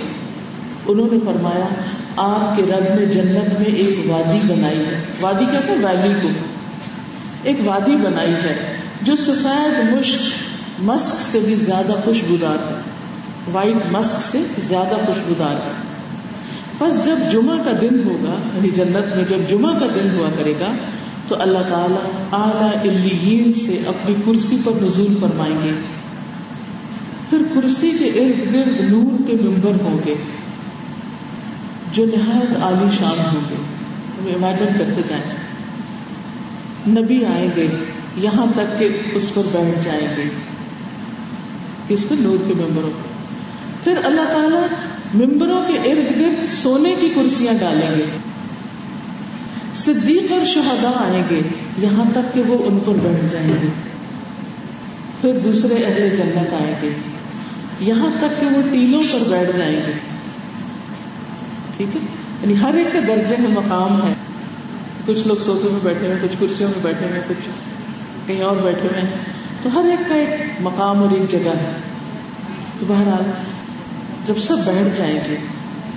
انہوں نے فرمایا، آپ کے رب نے جنت میں ایک وادی بنائی ہے۔ وادی کہتے ہیں ویلی کو۔ ایک وادی بنائی ہے جو سفید مشک، مسک سے بھی زیادہ خوشبودار ہے۔ وائٹ مسک سے زیادہ خوشبودار ہے۔ بس جب جمعہ کا دن ہوگا یعنی جنت میں جب جمعہ کا دن ہوا کرے گا تو اللہ تعالیٰ اعلی سے اپنی کرسی پر نزول فرمائیں گے۔ پھر کرسی کے ارد گرد نور کے ممبر ہوں گے جو نہایت عالی شان ہوں گے۔ ہم امیجن کرتے جائیں۔ نبی آئیں گے، یہاں تک کہ اس پر بیٹھ جائیں گے۔ اس پر؟ نور کے ممبروں پھر اللہ تعالیٰ ممبروں کے ارد گرد سونے کی کرسیاں ڈالیں گے۔ صدیق اور شہدا آئیں گے، یہاں تک کہ وہ ان پر بیٹھ جائیں گے۔ پھر دوسرے اہل جنت آئیں گے۔ یہاں تک کہ وہ ٹیلوں پر بیٹھ جائیں گے۔ ٹھیک ہے؟ یعنی ہر ایک کا درجے میں مقام ہے۔ کچھ لوگ سوفے میں بیٹھے ہوئے، کچھ کرسیوں میں بیٹھے ہوئے، کچھ کہیں اور بیٹھے ہوئے ہیں۔ تو ہر ایک کا ایک مقام اور ایک جگہ ہے۔ تو بہرحال، جب سب بیٹھ جائیں گے،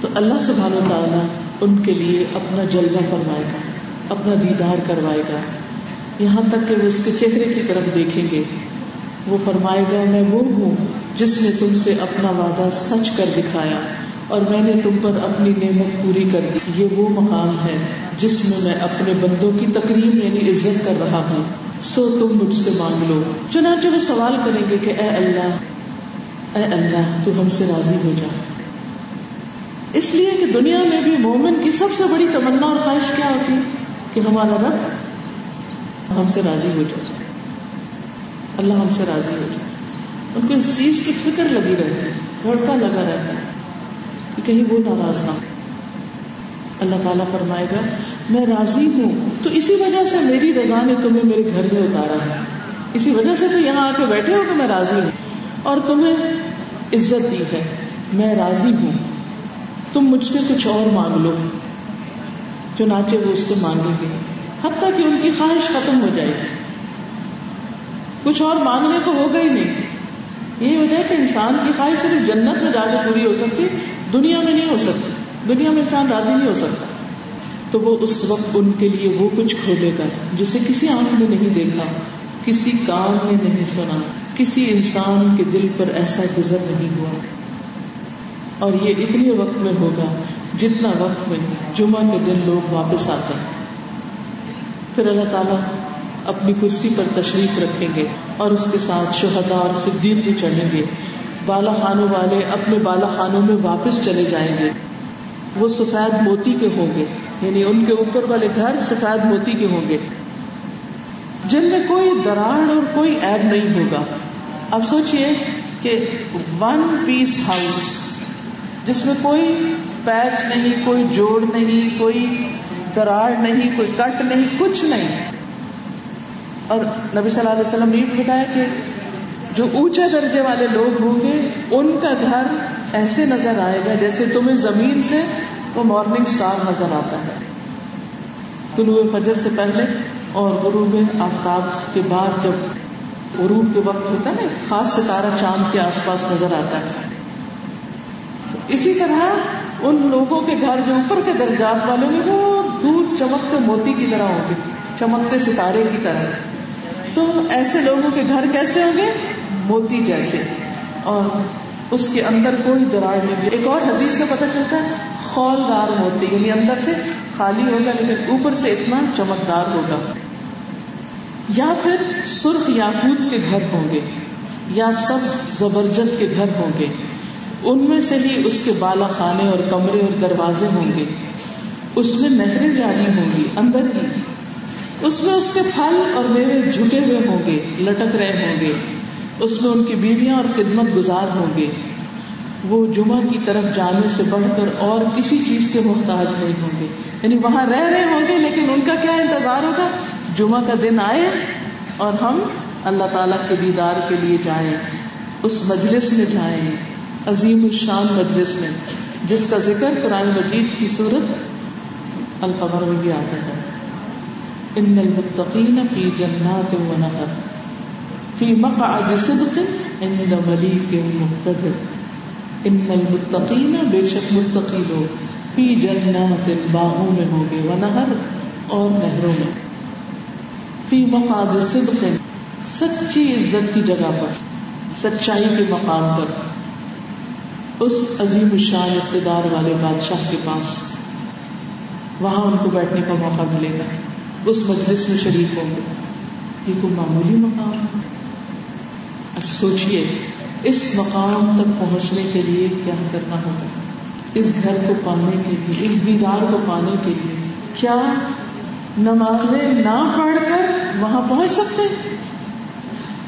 تو اللہ سبحانہ و تعالیٰ ان کے لیے اپنا جلوہ فرمائے گا۔ اپنا دیدار کروائے گا۔ یہاں تک کہ وہ اس کے چہرے کی طرف دیکھیں گے۔ وہ فرمائے گا، میں وہ ہوں جس نے تم سے اپنا وعدہ سچ کر دکھایا اور میں نے تم پر اپنی نعمت پوری کر دی۔ یہ وہ مقام ہے جس میں میں اپنے بندوں کی تقریب یعنی عزت کر رہا ہوں۔ سو تم مجھ سے مانگ لو۔ چنانچہ وہ سوال کریں گے کہ اے اللہ اے اللہ، تو ہم سے راضی ہو جا۔ اس لیے کہ دنیا میں بھی مومن کی سب سے بڑی تمنا اور خواہش کیا ہوتی؟ کہ ہمارا رب ہم سے راضی ہو جائے۔ اللہ ہم سے راضی ہو جائے۔ ان کو اس چیز کی فکر لگی رہتی ہے بھڑکا لگا رہتا ہے کہ کہیں وہ ناراض نہ اللہ تعالیٰ فرمائے گا، میں راضی ہوں۔ تو اسی وجہ سے میری رضا نے تمہیں میرے گھر میں اتارا ہے۔ اسی وجہ سے تو یہاں آ کے بیٹھے ہو کہ میں راضی ہوں۔ اور تمہیں عزت دی ہے، میں راضی ہوں۔ تم مجھ سے کچھ اور مانگ لو۔ چنانچہ وہ اس سے مانگیں گے۔ حتیٰ کہ ان کی خواہش ختم ہو جائے گی۔ کچھ اور مانگنے کو ہوگا ہی نہیں۔ یہ وجہ ہے کہ انسان کی خواہش صرف جنت میں جا کے پوری ہو سکتی، دنیا میں نہیں ہو سکتی، دنیا میں انسان راضی نہیں ہو سکتا۔ تو وہ اس وقت ان کے لیے وہ کچھ کھولے گا جسے کسی آنکھ نے نہیں دیکھا، کسی کان نے نہیں سنا، کسی انسان کے دل پر ایسا گزر نہیں ہوا۔ اور یہ اتنے وقت میں ہوگا جتنا وقت میں جمعہ کے دن لوگ واپس آتے ہیں۔ پھر اللہ تعالیٰ اپنی کرسی پر تشریف رکھیں گے اور اس کے ساتھ شہدا اور صدیق بھی چڑھیں گے۔ بالا خانوں والے اپنے بالا خانوں میں واپس چلے جائیں گے۔ وہ سفید موتی کے ہوں گے یعنی ان کے اوپر والے گھر سفید موتی کے ہوں گے۔ جن میں کوئی دراڑ اور کوئی ایب نہیں ہوگا۔ اب سوچئے کہ ون پیس ہاؤس جس میں کوئی پیچ نہیں، کوئی جوڑ نہیں، کوئی دراڑ نہیں، کوئی کٹ نہیں، کچھ نہیں۔ اور نبی صلی اللہ علیہ وسلم نے بھی بتایا کہ جو اونچے درجے والے لوگ ہوں گے، ان کا گھر ایسے نظر آئے گا جیسے تمہیں زمین سے وہ مارننگ اسٹار نظر آتا ہے۔ طلوع فجر سے پہلے اور غروب آفتاب کے بعد جب غروب کے وقت ہوتا ہے نا خاص ستارہ چاند کے آس پاس نظر آتا ہے۔ اسی طرح ان لوگوں کے گھر جو اوپر کے درجات والے ہوں گے وہ دور چمکتے موتی کی طرح ہوں گے، چمکتے ستارے کی طرح۔ تو ایسے لوگوں کے گھر کیسے ہوں گے؟ موتی جیسے۔ اور اس کے اندر کوئی دراڑ نہیں۔ ایک اور حدیث سے پتہ چلتا ہے خولدار موتی یعنی اندر سے خالی ہوگا لیکن اوپر سے اتنا چمکدار ہوگا۔ یا پھر سرخ یاقوت کے گھر ہوں گے، یا سب زبرجد کے گھر ہوں گے۔ ان میں سے ہی اس کے بالا خانے اور کمرے اور دروازے ہوں گے۔ اس میں نہریں جاری ہوں گی، اندر ہی۔ اس میں اس کے پھل اور میوے جھکے ہوئے ہوں گے، لٹک رہے ہوں گے۔ اس میں ان کی بیویاں اور خدمت گزار ہوں گے۔ وہ جمعہ کی طرف جانے سے بڑھ کر اور کسی چیز کے محتاج نہیں ہوں گے۔ یعنی وہاں رہ رہے ہوں گے، لیکن ان کا کیا انتظار ہوگا؟ جمعہ کا دن آئے اور ہم اللہ تعالی کے دیدار کے لیے جائیں، اس مجلس میں جائیں۔ عظیم الشان مجلس میں، جس کا ذکر قرآن مجید کی صورت القمر میں بھی آتا ہے۔ ان المتقین فی جنات و نہر، فی مقعد صدق عند ملیک مقتدر۔ ان المتقین بے شک متقی لوگ فی جنات باغوں میں ہوں گے و نہر اور نہروں میں۔ فی مقعد صدق، سچی عزت کی جگہ پر، سچائی کے مقام پر۔ اس عظیم الشان اقتدار والے بادشاہ کے پاس، وہاں ان کو بیٹھنے کا موقع ملے گا۔ اس مجلس میں شریک ہوں گے۔ یہ کوئی معمولی مقام ہے؟ اب سوچیے اس مقام تک پہنچنے کے لیے کیا کرنا ہوگا؟ اس گھر کو پانے کے لیے، اس دیدار کو پانے کے لیے کیا نمازیں نہ پڑھ کر وہاں پہنچ سکتے؟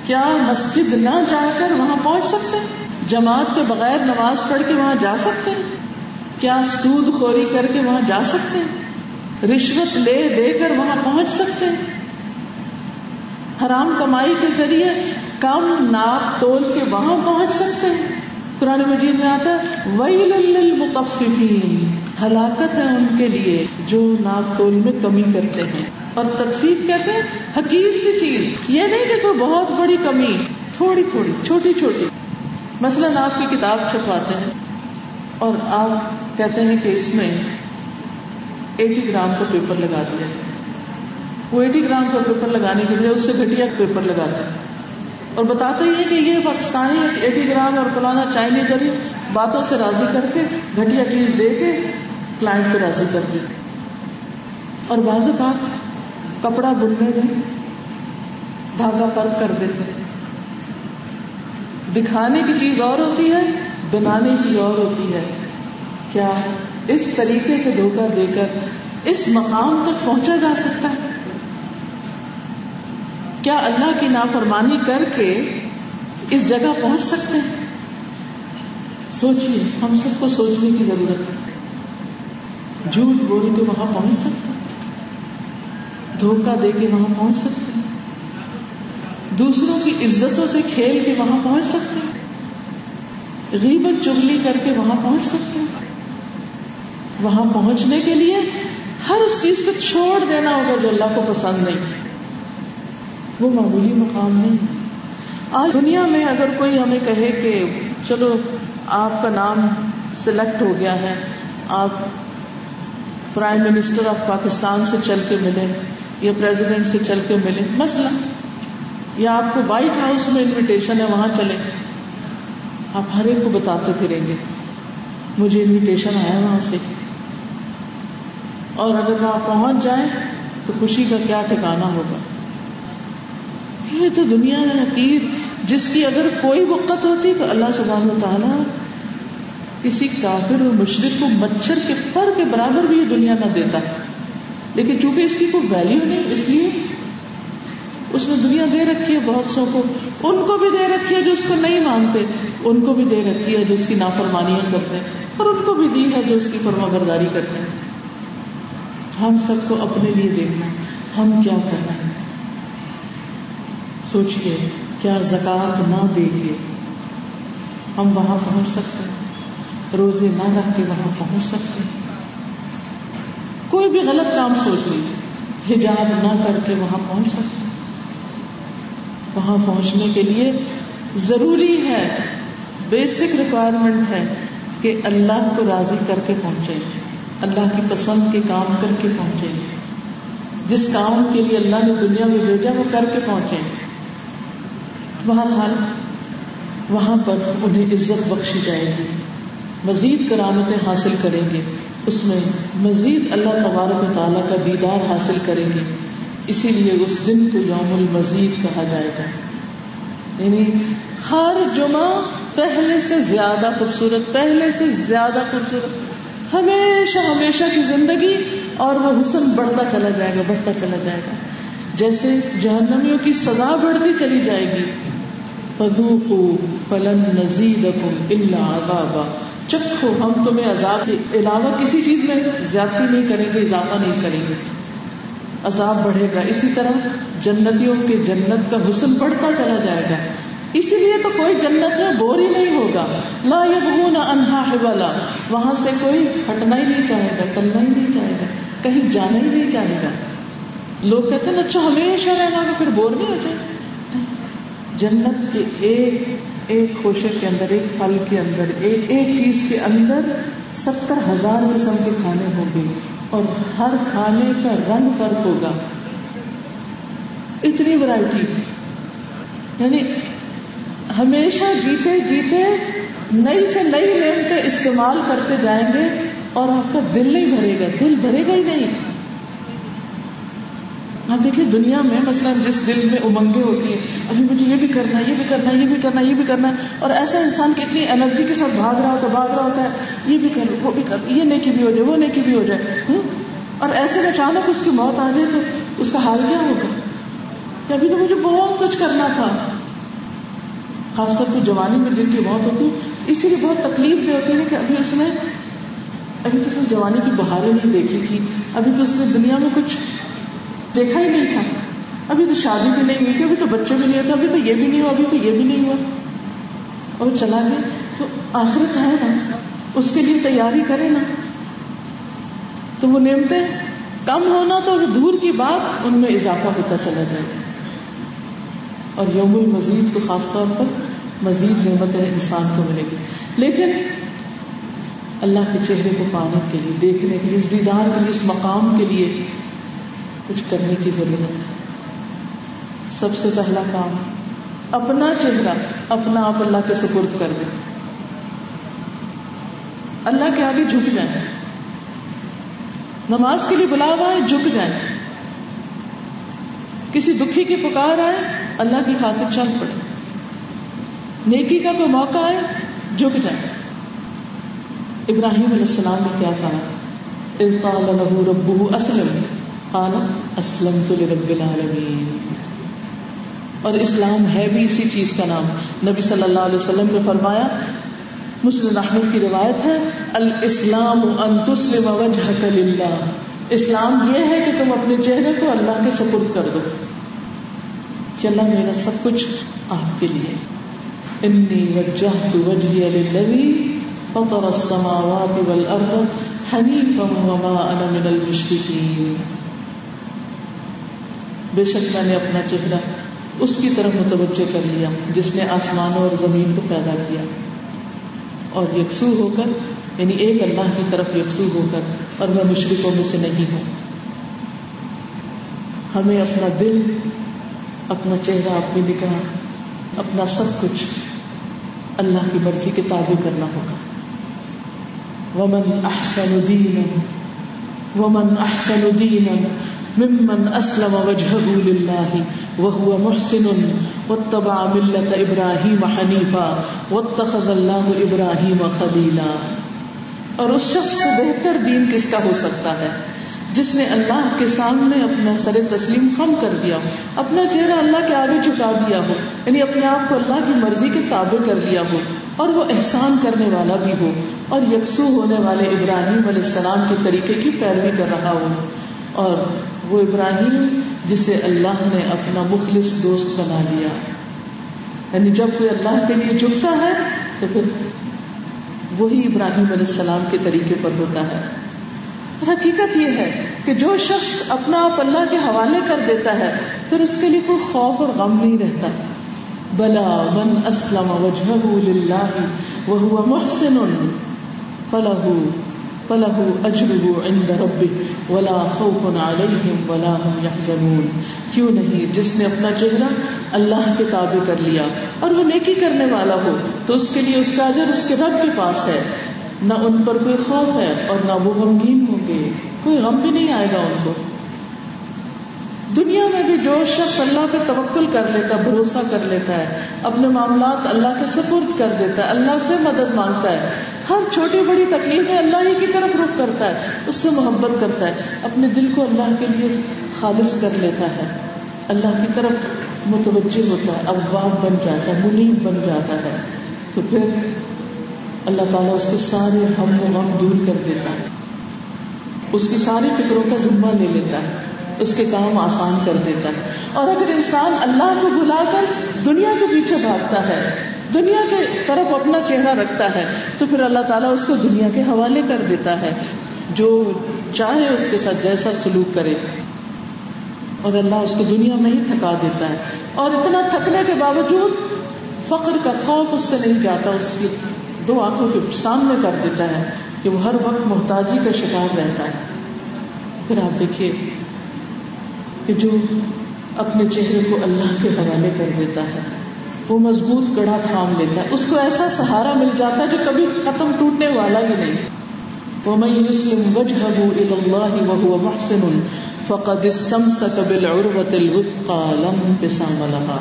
کیا مسجد نہ جا کر وہاں پہنچ سکتے؟ جماعت کے بغیر نماز پڑھ کے وہاں جا سکتے ہیں؟ کیا سود خوری کر کے وہاں جا سکتے ہیں؟ رشوت لے دے کر وہاں پہنچ سکتے ہیں؟ حرام کمائی کے ذریعے کم ناپ تول کے وہاں پہنچ سکتے ہیں؟ قرآن مجید میں آتا ہے، ویل للمطففین، ہلاکت ہے ان کے لیے جو ناپ تول میں کمی کرتے ہیں۔ اور تطفیف کہتے ہیں حقیق سی چیز، یہ نہیں کہ کوئی بہت بڑی کمی، تھوڑی تھوڑی، چھوٹی چھوٹی۔ مثلاً آپ کی کتاب چھپواتے ہیں اور آپ کہتے ہیں کہ اس میں ایٹی گرام کا پیپر لگا دیا۔ وہ ایٹی گرام کا پیپر لگانے کے لیے اس سے گھٹیا پیپر لگاتے ہیں۔ اور بتاتے ہی کہ یہ پاکستانی ایٹی گرام اور فلانا چائنی جلی باتوں سے راضی کر کے، گھٹیا چیز دے کے کلائنٹ کو راضی کر دی اور بعض بات، کپڑا بننے میں دھاگا فرق کر دیتے دکھانے کی چیز اور ہوتی ہے، بنانے کی اور ہوتی ہے۔ کیا اس طریقے سے دھوکہ دے کر اس مقام تک پہنچا جا سکتا ہے؟ کیا اللہ کی نافرمانی کر کے اس جگہ پہنچ سکتے ہیں؟ سوچیے ہم سب کو سوچنے کی ضرورت ہے۔ جھوٹ بول کے وہاں پہنچ سکتے دھوکہ دے کے وہاں پہنچ سکتے ہیں۔ دوسروں کی عزتوں سے کھیل کے وہاں پہنچ سکتے غیبت چگلی کر کے وہاں پہنچ سکتے وہاں پہنچنے کے لیے ہر اس چیز کو چھوڑ دینا ہوگا جو اللہ کو پسند نہیں۔ وہ معمولی مقام نہیں۔ آج دنیا میں اگر کوئی ہمیں کہے کہ چلو آپ کا نام سلیکٹ ہو گیا ہے، آپ پرائم منسٹر آف پاکستان سے چل کے ملے یا پریزیڈنٹ سے چل کے ملے مسئلہ یا آپ کو وائٹ ہاؤس میں انویٹیشن ہے، وہاں چلے آپ ہر ایک کو بتاتے پھریں گے۔ مجھے انویٹیشن آیا وہاں سے۔ اور اگر وہاں پہنچ جائیں تو خوشی کا کیا ٹھکانا ہوگا۔ یہ تو دنیا ہے حقیر۔ جس کی اگر کوئی وقت ہوتی تو اللہ سبحانہ تعالیٰ کسی کافر اور مشرق کو مچھر کے پر کے برابر بھی یہ دنیا نہ دیتا۔ لیکن چونکہ اس کی کوئی ویلو نہیں، اس لیے اس نے دنیا دے رکھی ہے بہت سو کو۔ ان کو بھی دے رکھی ہے جو اس کو نہیں مانتے۔ ان کو بھی دے رکھی ہے جو اس کی نافرمانیاں کرتے ہیں۔ اور ان کو بھی دی ہے جو اس کی فرما برداری کرتے ہیں۔ ہم سب کو اپنے لیے دیکھنا ہم کیا کرنا ہے؟ سوچیے کیا زکات نہ دے کے ہم وہاں پہنچ سکتے ہیں؟ روزے نہ رکھ کے وہاں پہنچ سکتے ہیں؟ کوئی بھی غلط کام سوچ لیجیے حجاب نہ کر کے وہاں پہنچ سکتے ہیں۔ وہاں پہنچنے کے لیے ضروری ہے بیسک ریکوائرمنٹ ہے کہ اللہ کو راضی کر کے پہنچے، اللہ کی پسند کے کام کر کے پہنچے۔ جس کام کے لیے اللہ نے دنیا میں بھیجا، وہ کر کے پہنچے۔ بہرحال، وہاں پر انہیں عزت بخشی جائے گی۔ مزید کرامتیں حاصل کریں گے۔ اس میں مزید اللہ تبارک و تعالیٰ کا دیدار حاصل کریں گے۔ اسی لیے اس دن کو یوم المزید کہا جائے گا۔ یعنی ہر جمعہ پہلے سے زیادہ خوبصورت، پہلے سے زیادہ خوبصورت۔ ہمیشہ ہمیشہ کی زندگی اور وہ حسن بڑھتا چلا جائے گا، بڑھتا چلا جائے گا۔ جیسے جہنمیوں کی سزا بڑھتی چلی جائے گی۔ فلن نزید چکھو، ہم تمہیں عذاب کے علاوہ کسی چیز میں زیادتی نہیں کریں گے، اضافہ نہیں کریں گے۔ عذاب بڑھے گا۔ اسی طرح جنتیوں کے جنت کا حسن بڑھتا چلا جائے گا۔ اسی لیے تو کوئی جنت میں بور ہی نہیں ہوگا۔ لا یبغون انہا ہے والا وہاں سے کوئی ہٹنا ہی نہیں چاہے گا ٹلنا ہی نہیں چاہے گا، کہیں جانا ہی نہیں چاہے گا۔ لوگ کہتے ہیں اچھا ہمیشہ رہنا گا پھر بور نہیں ہو جائے۔ جنت کے ایک ایک خوشے کے اندر، ایک پھل کے اندر، ایک ایک چیز کے اندر ستر ہزار قسم کے کھانے ہوں گے اور ہر کھانے کا رنگ فرق ہوگا۔ اتنی ورائٹی یعنی ہمیشہ جیتے جیتے نئی سے نئی نعمتیں استعمال کرتے جائیں گے اور آپ کا دل نہیں بھرے گا۔ دل بھرے گا ہی نہیں۔ آپ دیکھیے دنیا میں مثلا جس دل میں امنگیں ہوتی ہیں، ابھی مجھے یہ بھی کرنا ہے یہ بھی کرنا ہے یہ بھی کرنا ہے یہ بھی کرنا ہے اور ایسا انسان کتنی انرجی کے ساتھ بھاگ رہا ہوتا ہے بھاگ رہا ہوتا ہے، یہ بھی کر، وہ بھی کر، یہ نیکی بھی ہو جائے، وہ نیکی بھی ہو جائے اور ایسے میں اچانک اس کی موت آ جائے تو اس کا حال کیا ہوگا؟ کہ ابھی تو مجھے بہت کچھ کرنا تھا۔ خاص طور پہ جوانی میں جن کی موت ہوتی، اسی لیے بہت تکلیف دہ ہوتی ہے کہ ابھی اس نے، ابھی تو اس نے جوانی کی بہاریں نہیں دیکھی تھی، ابھی تو اس نے دنیا میں کچھ دیکھا ہی نہیں تھا۔ ابھی تو شادی بھی نہیں ہوئی تھی، ابھی تو بچے بھی نہیں ہوتے ابھی تو یہ بھی نہیں ہوا، ابھی تو یہ بھی نہیں ہوا۔ اور چلا گیا۔ تو آخرت ہے نا، اس کے لیے تیاری کرے نا۔ تو وہ نعمتیں کم ہونا تو دور کی بات، ان میں اضافہ ہوتا چلا جائے۔ گا اور یوم المزید کو خاص طور پر مزید نعمتیں انسان کو ملے گی۔ لیکن اللہ کے چہرے کو پانے کے لیے، دیکھنے کے لیے، اس دیدار کے لیے، اس مقام کے لیے کچھ کرنے کی ضرورت ہے۔ سب سے پہلا کام، اپنا چہرہ اپنا آپ اللہ کے سپرد کر دیں۔ اللہ کے آگے جھک جائیں۔ نماز کے لیے بلا ہوا ہے، جھک جائیں۔ کسی دکھی کی پکار آئے، اللہ کی خاطر چل پڑے۔ نیکی کا کوئی موقع آئے، جھک جائیں۔ ابراہیم علیہ السلام نے کیا کہا؟ ربه اسلم۔ قال، اسلمت لرب العالمین. اور اسلام ہے بھی اسی چیز کا نام. نبی صلی اللہ علیہ وسلم نے فرمایا، مسلم احمد کی روایت ہے، الاسلام ان تسلم وجهك لله اسلام یہ ہے کہ تم اپنے چہرے کو اللہ کے سپرد کر دو. کہ اللہ میرا سب کچھ آپ کے لیے انی وجہت وجہی للذی فطر السماوات والارض حنیفا وما انا من المشرکین. بے شک میں نے اپنا چہرہ اس کی طرف متوجہ کر لیا جس نے آسمانوں اور زمین کو پیدا کیا۔ اور یکسو ہو کر یعنی ایک اللہ کی طرف یکسو ہو کر، اور میں مشرقوں میں سے نہیں ہوں۔ ہمیں اپنا دل، اپنا چہرہ اپنی نکاح اپنا سب کچھ اللہ کی مرضی کے تابع کرنا ہوگا۔ ومن احسن دینا ومن احسن دینا ممن اسلم وجهه لله وهو محسن واتبع ملة ابراہیم حنیفا واتخذ اللہ ابراہیم خلیلا اور اس شخص سے بہتر دین کس کا ہو سکتا ہے؟ جس نے اللہ کے سامنے اپنا سر تسلیم خم کر دیا ہو اپنا چہرہ اللہ کے آگے چکا دیا ہو یعنی اپنے آپ کو اللہ کی مرضی کے تابع کر دیا ہو، اور وہ احسان کرنے والا بھی ہو، اور یکسو ہونے والے ابراہیم علیہ السلام کے طریقے کی پیروی کر رہا ہو۔ اور وہ ابراہیم جسے اللہ نے اپنا مخلص دوست بنا لیا۔ یعنی جب کوئی اللہ کے لیے جھکتا ہے، تو پھر وہی ابراہیم علیہ السلام کے طریقے پر ہوتا ہے۔ حقیقت یہ ہے کہ جو شخص اپنا آپ اللہ کے حوالے کر دیتا ہے، پھر اس کے لیے کوئی خوف اور غم نہیں رہتا۔ بلا من اسلم وجہ محسن فلاح فله اجره عند ربه ولا خوف عليهم ولا هم يحزنون کیوں نہیں؟ جس نے اپنا چہرہ اللہ کے تابع کر لیا اور وہ نیکی کرنے والا ہو، تو اس کے لیے اس کا اجر اس کے رب کے پاس ہے۔ نہ ان پر کوئی خوف ہے اور نہ وہ غمگین ہوں گے۔ کوئی غم بھی نہیں آئے گا ان کو۔ دنیا میں بھی جو شخص اللہ پہ توکل کر لیتا ہے، بھروسہ کر لیتا ہے، اپنے معاملات اللہ کے سپرد کر دیتا ہے، اللہ سے مدد مانگتا ہے۔ ہر چھوٹی بڑی تکلیف میں اللہ ہی کی طرف رخ کرتا ہے، اس سے محبت کرتا ہے۔ اپنے دل کو اللہ کے لیے خالص کر لیتا ہے۔ اللہ کی طرف متوجہ ہوتا ہے، ابواب بن جاتا ہے، منیب بن جاتا ہے۔ تو پھر اللہ تعالیٰ اس کے سارے ہم و غم دور کر دیتا ہے۔ اس کی ساری فکروں کا ذمہ لے لیتا ہے۔ اس کے کام آسان کر دیتا ہے۔ اور اگر انسان اللہ کو بلا کر دنیا کے پیچھے بھاگتا ہے، دنیا کے طرف اپنا چہرہ رکھتا ہے، تو پھر اللہ تعالیٰ اس کو دنیا کے حوالے کر دیتا ہے۔ جو چاہے اس کے ساتھ جیسا سلوک کرے۔ اور اللہ اس کو دنیا میں ہی تھکا دیتا ہے۔ اور اتنا تھکنے کے باوجود فخر کا خوف اس سے نہیں جاتا، اس کی دو آنکھوں کے سامنے کر دیتا ہے کہ وہ ہر وقت محتاجی کا شکار رہتا ہے۔ پھر آپ دیکھیے کہ جو اپنے چہرے کو اللہ کے حوالے کر دیتا ہے، وہ مضبوط کڑا تھام لیتا ہے۔ اس کو ایسا سہارا مل جاتا ہے جو کبھی ختم ٹوٹنے والا ہی نہیں۔ وَمَن يُسْلِمْ وَجْهَهُ إِلَى اللَّهِ وَهُوَ مُحْسِنٌ فَقَدْ اسْتَمْسَكَ بِالْعُرْوَةِ الْوِثْقَى لَا انْفِصَامَ لَهَا۔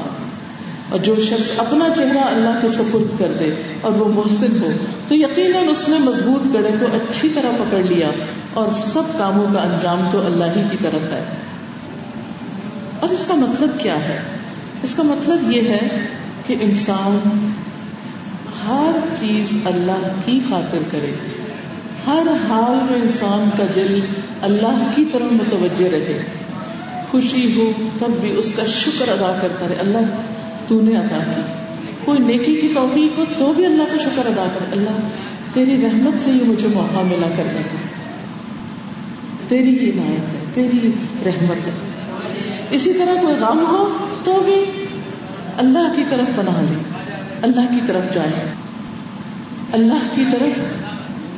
اور جو شخص اپنا چہرہ اللہ کے سپرد کر دے اور وہ محسن ہو، تو یقیناً اس نے مضبوط کڑے کو اچھی طرح پکڑ لیا اور سب کاموں کا انجام تو اللہ ہی کی طرف ہے۔ اور اس کا مطلب کیا ہے؟ اس کا مطلب یہ ہے کہ انسان ہر چیز اللہ کی خاطر کرے۔ ہر حال میں انسان کا دل اللہ کی طرف متوجہ رہے۔ خوشی ہو تب بھی اس کا شکر ادا کرتا رہے۔ اللہ، تو نے ادا کی۔ کوئی نیکی کی توفیق ہو تو بھی اللہ کا شکر ادا کر اللہ، تیری رحمت سے ہی مجھے موقع ملا کرنے کا۔ تیری ہی عنایت ہے، تیری رحمت ہے۔ اسی طرح کوئی غم ہو تو بھی اللہ کی طرف بنا لے، اللہ کی طرف جائے۔ اللہ کی طرف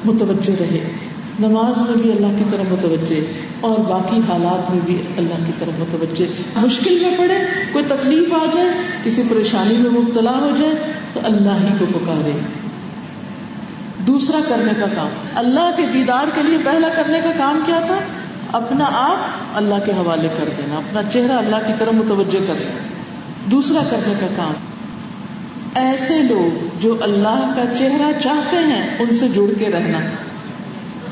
متوجہ رہے۔ نماز میں بھی اللہ کی طرف متوجہ، اور باقی حالات میں بھی اللہ کی طرف متوجہ۔ مشکل میں پڑے، کوئی تکلیف آ جائے، کسی پریشانی میں مبتلا ہو جائے، تو اللہ ہی کو پکارے۔ دوسرا کرنے کا کام، اللہ کے دیدار کے لیے پہلا کرنے کا کام کیا تھا؟ اپنا آپ اللہ کے حوالے کر دینا، اپنا چہرہ اللہ کی طرف متوجہ کر دینا۔ دوسرا کرنے کا کام، ایسے لوگ جو اللہ کا چہرہ چاہتے ہیں، ان سے جڑ کے رہنا۔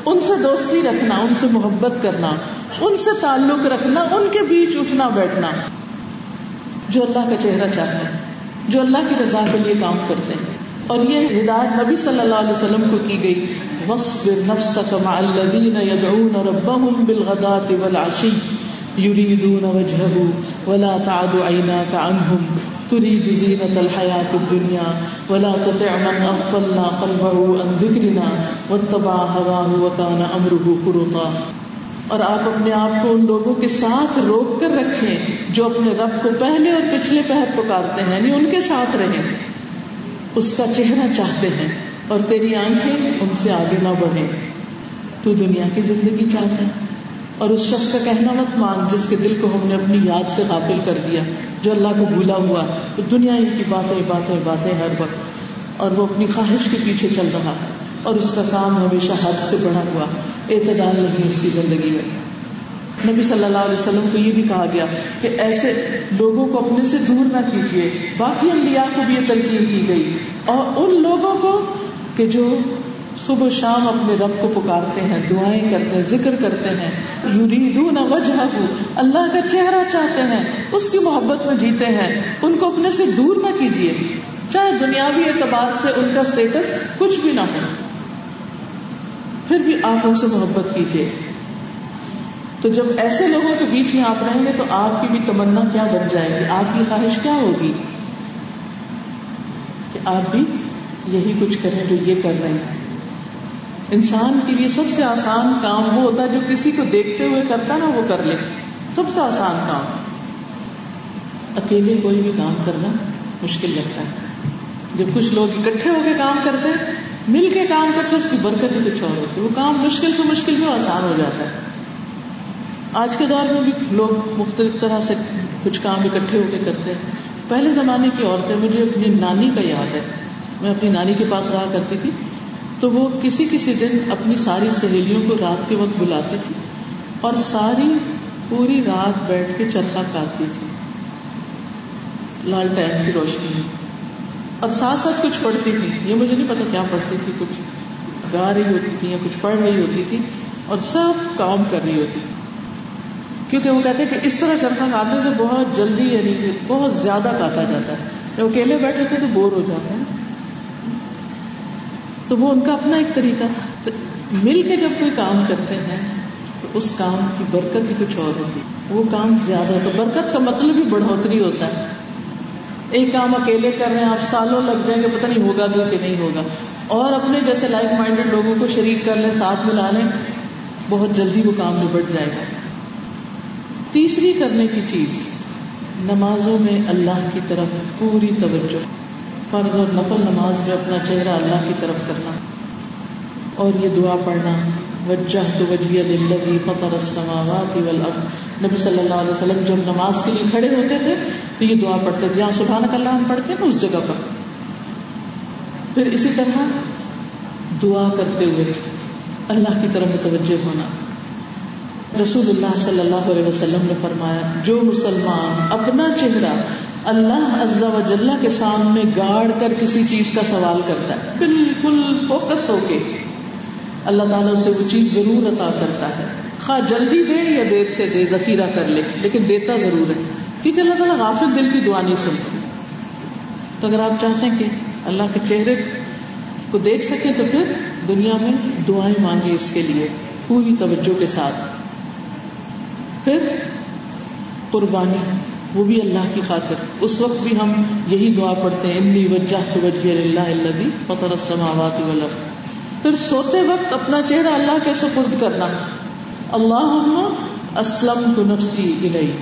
ان سے دوستی رکھنا، ان سے محبت کرنا۔ ان سے تعلق رکھنا، ان کے بیچ اٹھنا، بیٹھنا۔ جو اللہ کا چہرہ چاہتے ہیں جو اللہ کی رضا کے لیے کام کرتے ہیں۔ اور یہ ہدایت نبی صلی اللہ علیہ وسلم کو کی گئی۔ وصبر نفسك مع الذين يدعون ربهم بالغداة والعشي۔ يريدون وجهه ولا تعد عيناك عنهم۔ تريد زينة الحياة الدنيا ولا تطع من أغفلنا قلبه عن ذكرنا واتبع هواه وكان أمره فرطا اور آپ اپنے آپ کو ان لوگوں کے ساتھ روک کر رکھیں جو اپنے رب کو پہلے اور پچھلے پہر پکارتے ہیں یعنی ان کے ساتھ رہیں۔ اس کا چہرہ چاہتے ہیں اور تیری آنکھیں ان سے آگے نہ بڑھیں۔ تو دنیا کی زندگی چاہتا ہے۔ اور اس شخص کا کہنا مت مان جس کے دل کو ہم نے اپنی یاد سے قابل کر دیا، جو اللہ کو بھولا ہوا۔ تو دنیا کی باتیں باتیں باتیں ہر وقت۔ اور وہ اپنی خواہش کے پیچھے چل رہا۔ اور اس کا کام ہمیشہ حد سے بڑھا ہوا۔ اعتدال نہیں اس کی زندگی میں۔ نبی صلی اللہ علیہ وسلم کو یہ بھی کہا گیا کہ ایسے لوگوں کو اپنے سے دور نہ کیجیے۔ باقی انبیاء کو بھی یہ تلقین کی گئی۔ اور ان لوگوں کو کہ جو صبح شام اپنے رب کو پکارتے ہیں، دعائیں کرتے ہیں، ذکر کرتے ہیں۔ یریدون وجہ اللہ کا چہرہ چاہتے ہیں، اس کی محبت میں جیتے ہیں۔ ان کو اپنے سے دور نہ کیجیے۔ چاہے دنیاوی اعتبار سے ان کا اسٹیٹس کچھ بھی نہ ہو۔ پھر بھی آپ ان سے محبت کیجیے۔ تو جب ایسے لوگوں کے بیچ میں آپ رہیں گے تو آپ کی بھی تمنا کیا بن جائے گی؟ آپ کی خواہش کیا ہوگی؟ کہ آپ بھی یہی کچھ کریں جو یہ کر رہے ہیں۔ انسان کے لیے سب سے آسان کام وہ ہوتا ہے جو کسی کو دیکھتے ہوئے کرتا نا، وہ کر لے۔ سب سے آسان کام۔ اکیلے کوئی بھی کام کرنا مشکل لگتا ہے۔ جب کچھ لوگ اکٹھے ہو کے کام کرتے مل کے کام کرتے اس کی برکت ہی کچھ اور ہوتی ہے وہ کام مشکل سے مشکل بھی آسان ہو جاتا ہے؟ آج کے دور میں بھی لوگ مختلف طرح سے کچھ کام اکٹھے ہو کے کرتے ہیں۔ پہلے زمانے کی عورتیں، مجھے اپنی نانی کا یاد ہے۔ میں اپنی نانی کے پاس رہا کرتی تھی۔ تو وہ کسی کسی دن اپنی ساری سہیلیوں کو رات کے وقت بلاتی تھی اور ساری پوری رات بیٹھ کے چرخا کاٹتی تھی۔ لال ٹائم کی روشنی۔ میں اور ساتھ ساتھ کچھ پڑھتی تھی۔ یہ مجھے نہیں پتا کیا پڑھتی تھی، کچھ گا رہی ہوتی تھی یا کچھ پڑھ رہی ہوتی تھی اور سب کام کر رہی ہوتی تھی۔ کیونکہ وہ کہتے ہیں کہ اس طرح چرخا کاٹنے سے بہت جلدی یعنی بہت زیادہ کاٹا جاتا ہے، جب اکیلے بیٹھے تھے تو بور ہو جاتے ہیں تو وہ ان کا اپنا ایک طریقہ تھا۔ تو مل کے جب کوئی کام کرتے ہیں، تو اس کام کی برکت ہی کچھ اور ہوتی۔ وہ کام زیادہ، تو برکت کا مطلب ہی بڑھوتری ہوتا ہے۔ ایک کام اکیلے کر رہے ہیں، آپ سالوں لگ جائیں گے، پتہ نہیں ہوگا بھی کہ نہیں ہوگا۔ اور اپنے جیسے لائک مائنڈیڈ لوگوں کو شریک کر لیں، ساتھ ملا لیں، بہت جلدی وہ کام نبٹ جائے گا۔ تیسری کرنے کی چیز، نمازوں میں اللہ کی طرف پوری توجہ، فرض اور نفل نماز میں اپنا چہرہ اللہ کی طرف کرنا۔ اور یہ دعا پڑھنا، وجہ تو وجیہ دلگی فطر السماوات والارض۔ نبی صلی اللہ علیہ وسلم جب نماز کے لیے کھڑے ہوتے تھے، تو یہ دعا پڑھتے تھے۔ جہاں سبحان اللہ ہم پڑھتے ہیں نا، اس جگہ پر۔ پھر اسی طرح دعا کرتے ہوئے اللہ کی طرف متوجہ ہونا۔ رسول اللہ صلی اللہ علیہ وسلم نے فرمایا، جو مسلمان اپنا چہرہ اللہ عزا و جل کے سامنے گاڑ کر کسی چیز کا سوال کرتا ہے، بالکل فوکس ہو کے اللہ تعالیٰ اسے وہ چیز ضرور عطا کرتا ہے۔ خواہ جلدی دے یا دیر سے دے، ذخیرہ کر لے، لیکن دیتا ضرور ہے۔ کیونکہ اللہ تعالیٰ غافل دل کی دعا نہیں سنتا۔ تو اگر آپ چاہتے ہیں کہ اللہ کے چہرے کو دیکھ سکیں تو پھر دنیا میں دعائیں مانگے اس کے لیے، پوری توجہ کے ساتھ۔ پھر قربانی، وہ بھی اللہ کی خاطر۔ اس وقت بھی ہم یہی دعا پڑھتے ہیں، انی وجہ تو وجہ اللہ اللہ فطر السماوات والارض. پھر سوتے وقت اپنا چہرہ اللہ کے سپرد کرنا۔ اللہ اسلم تو نفسی الہی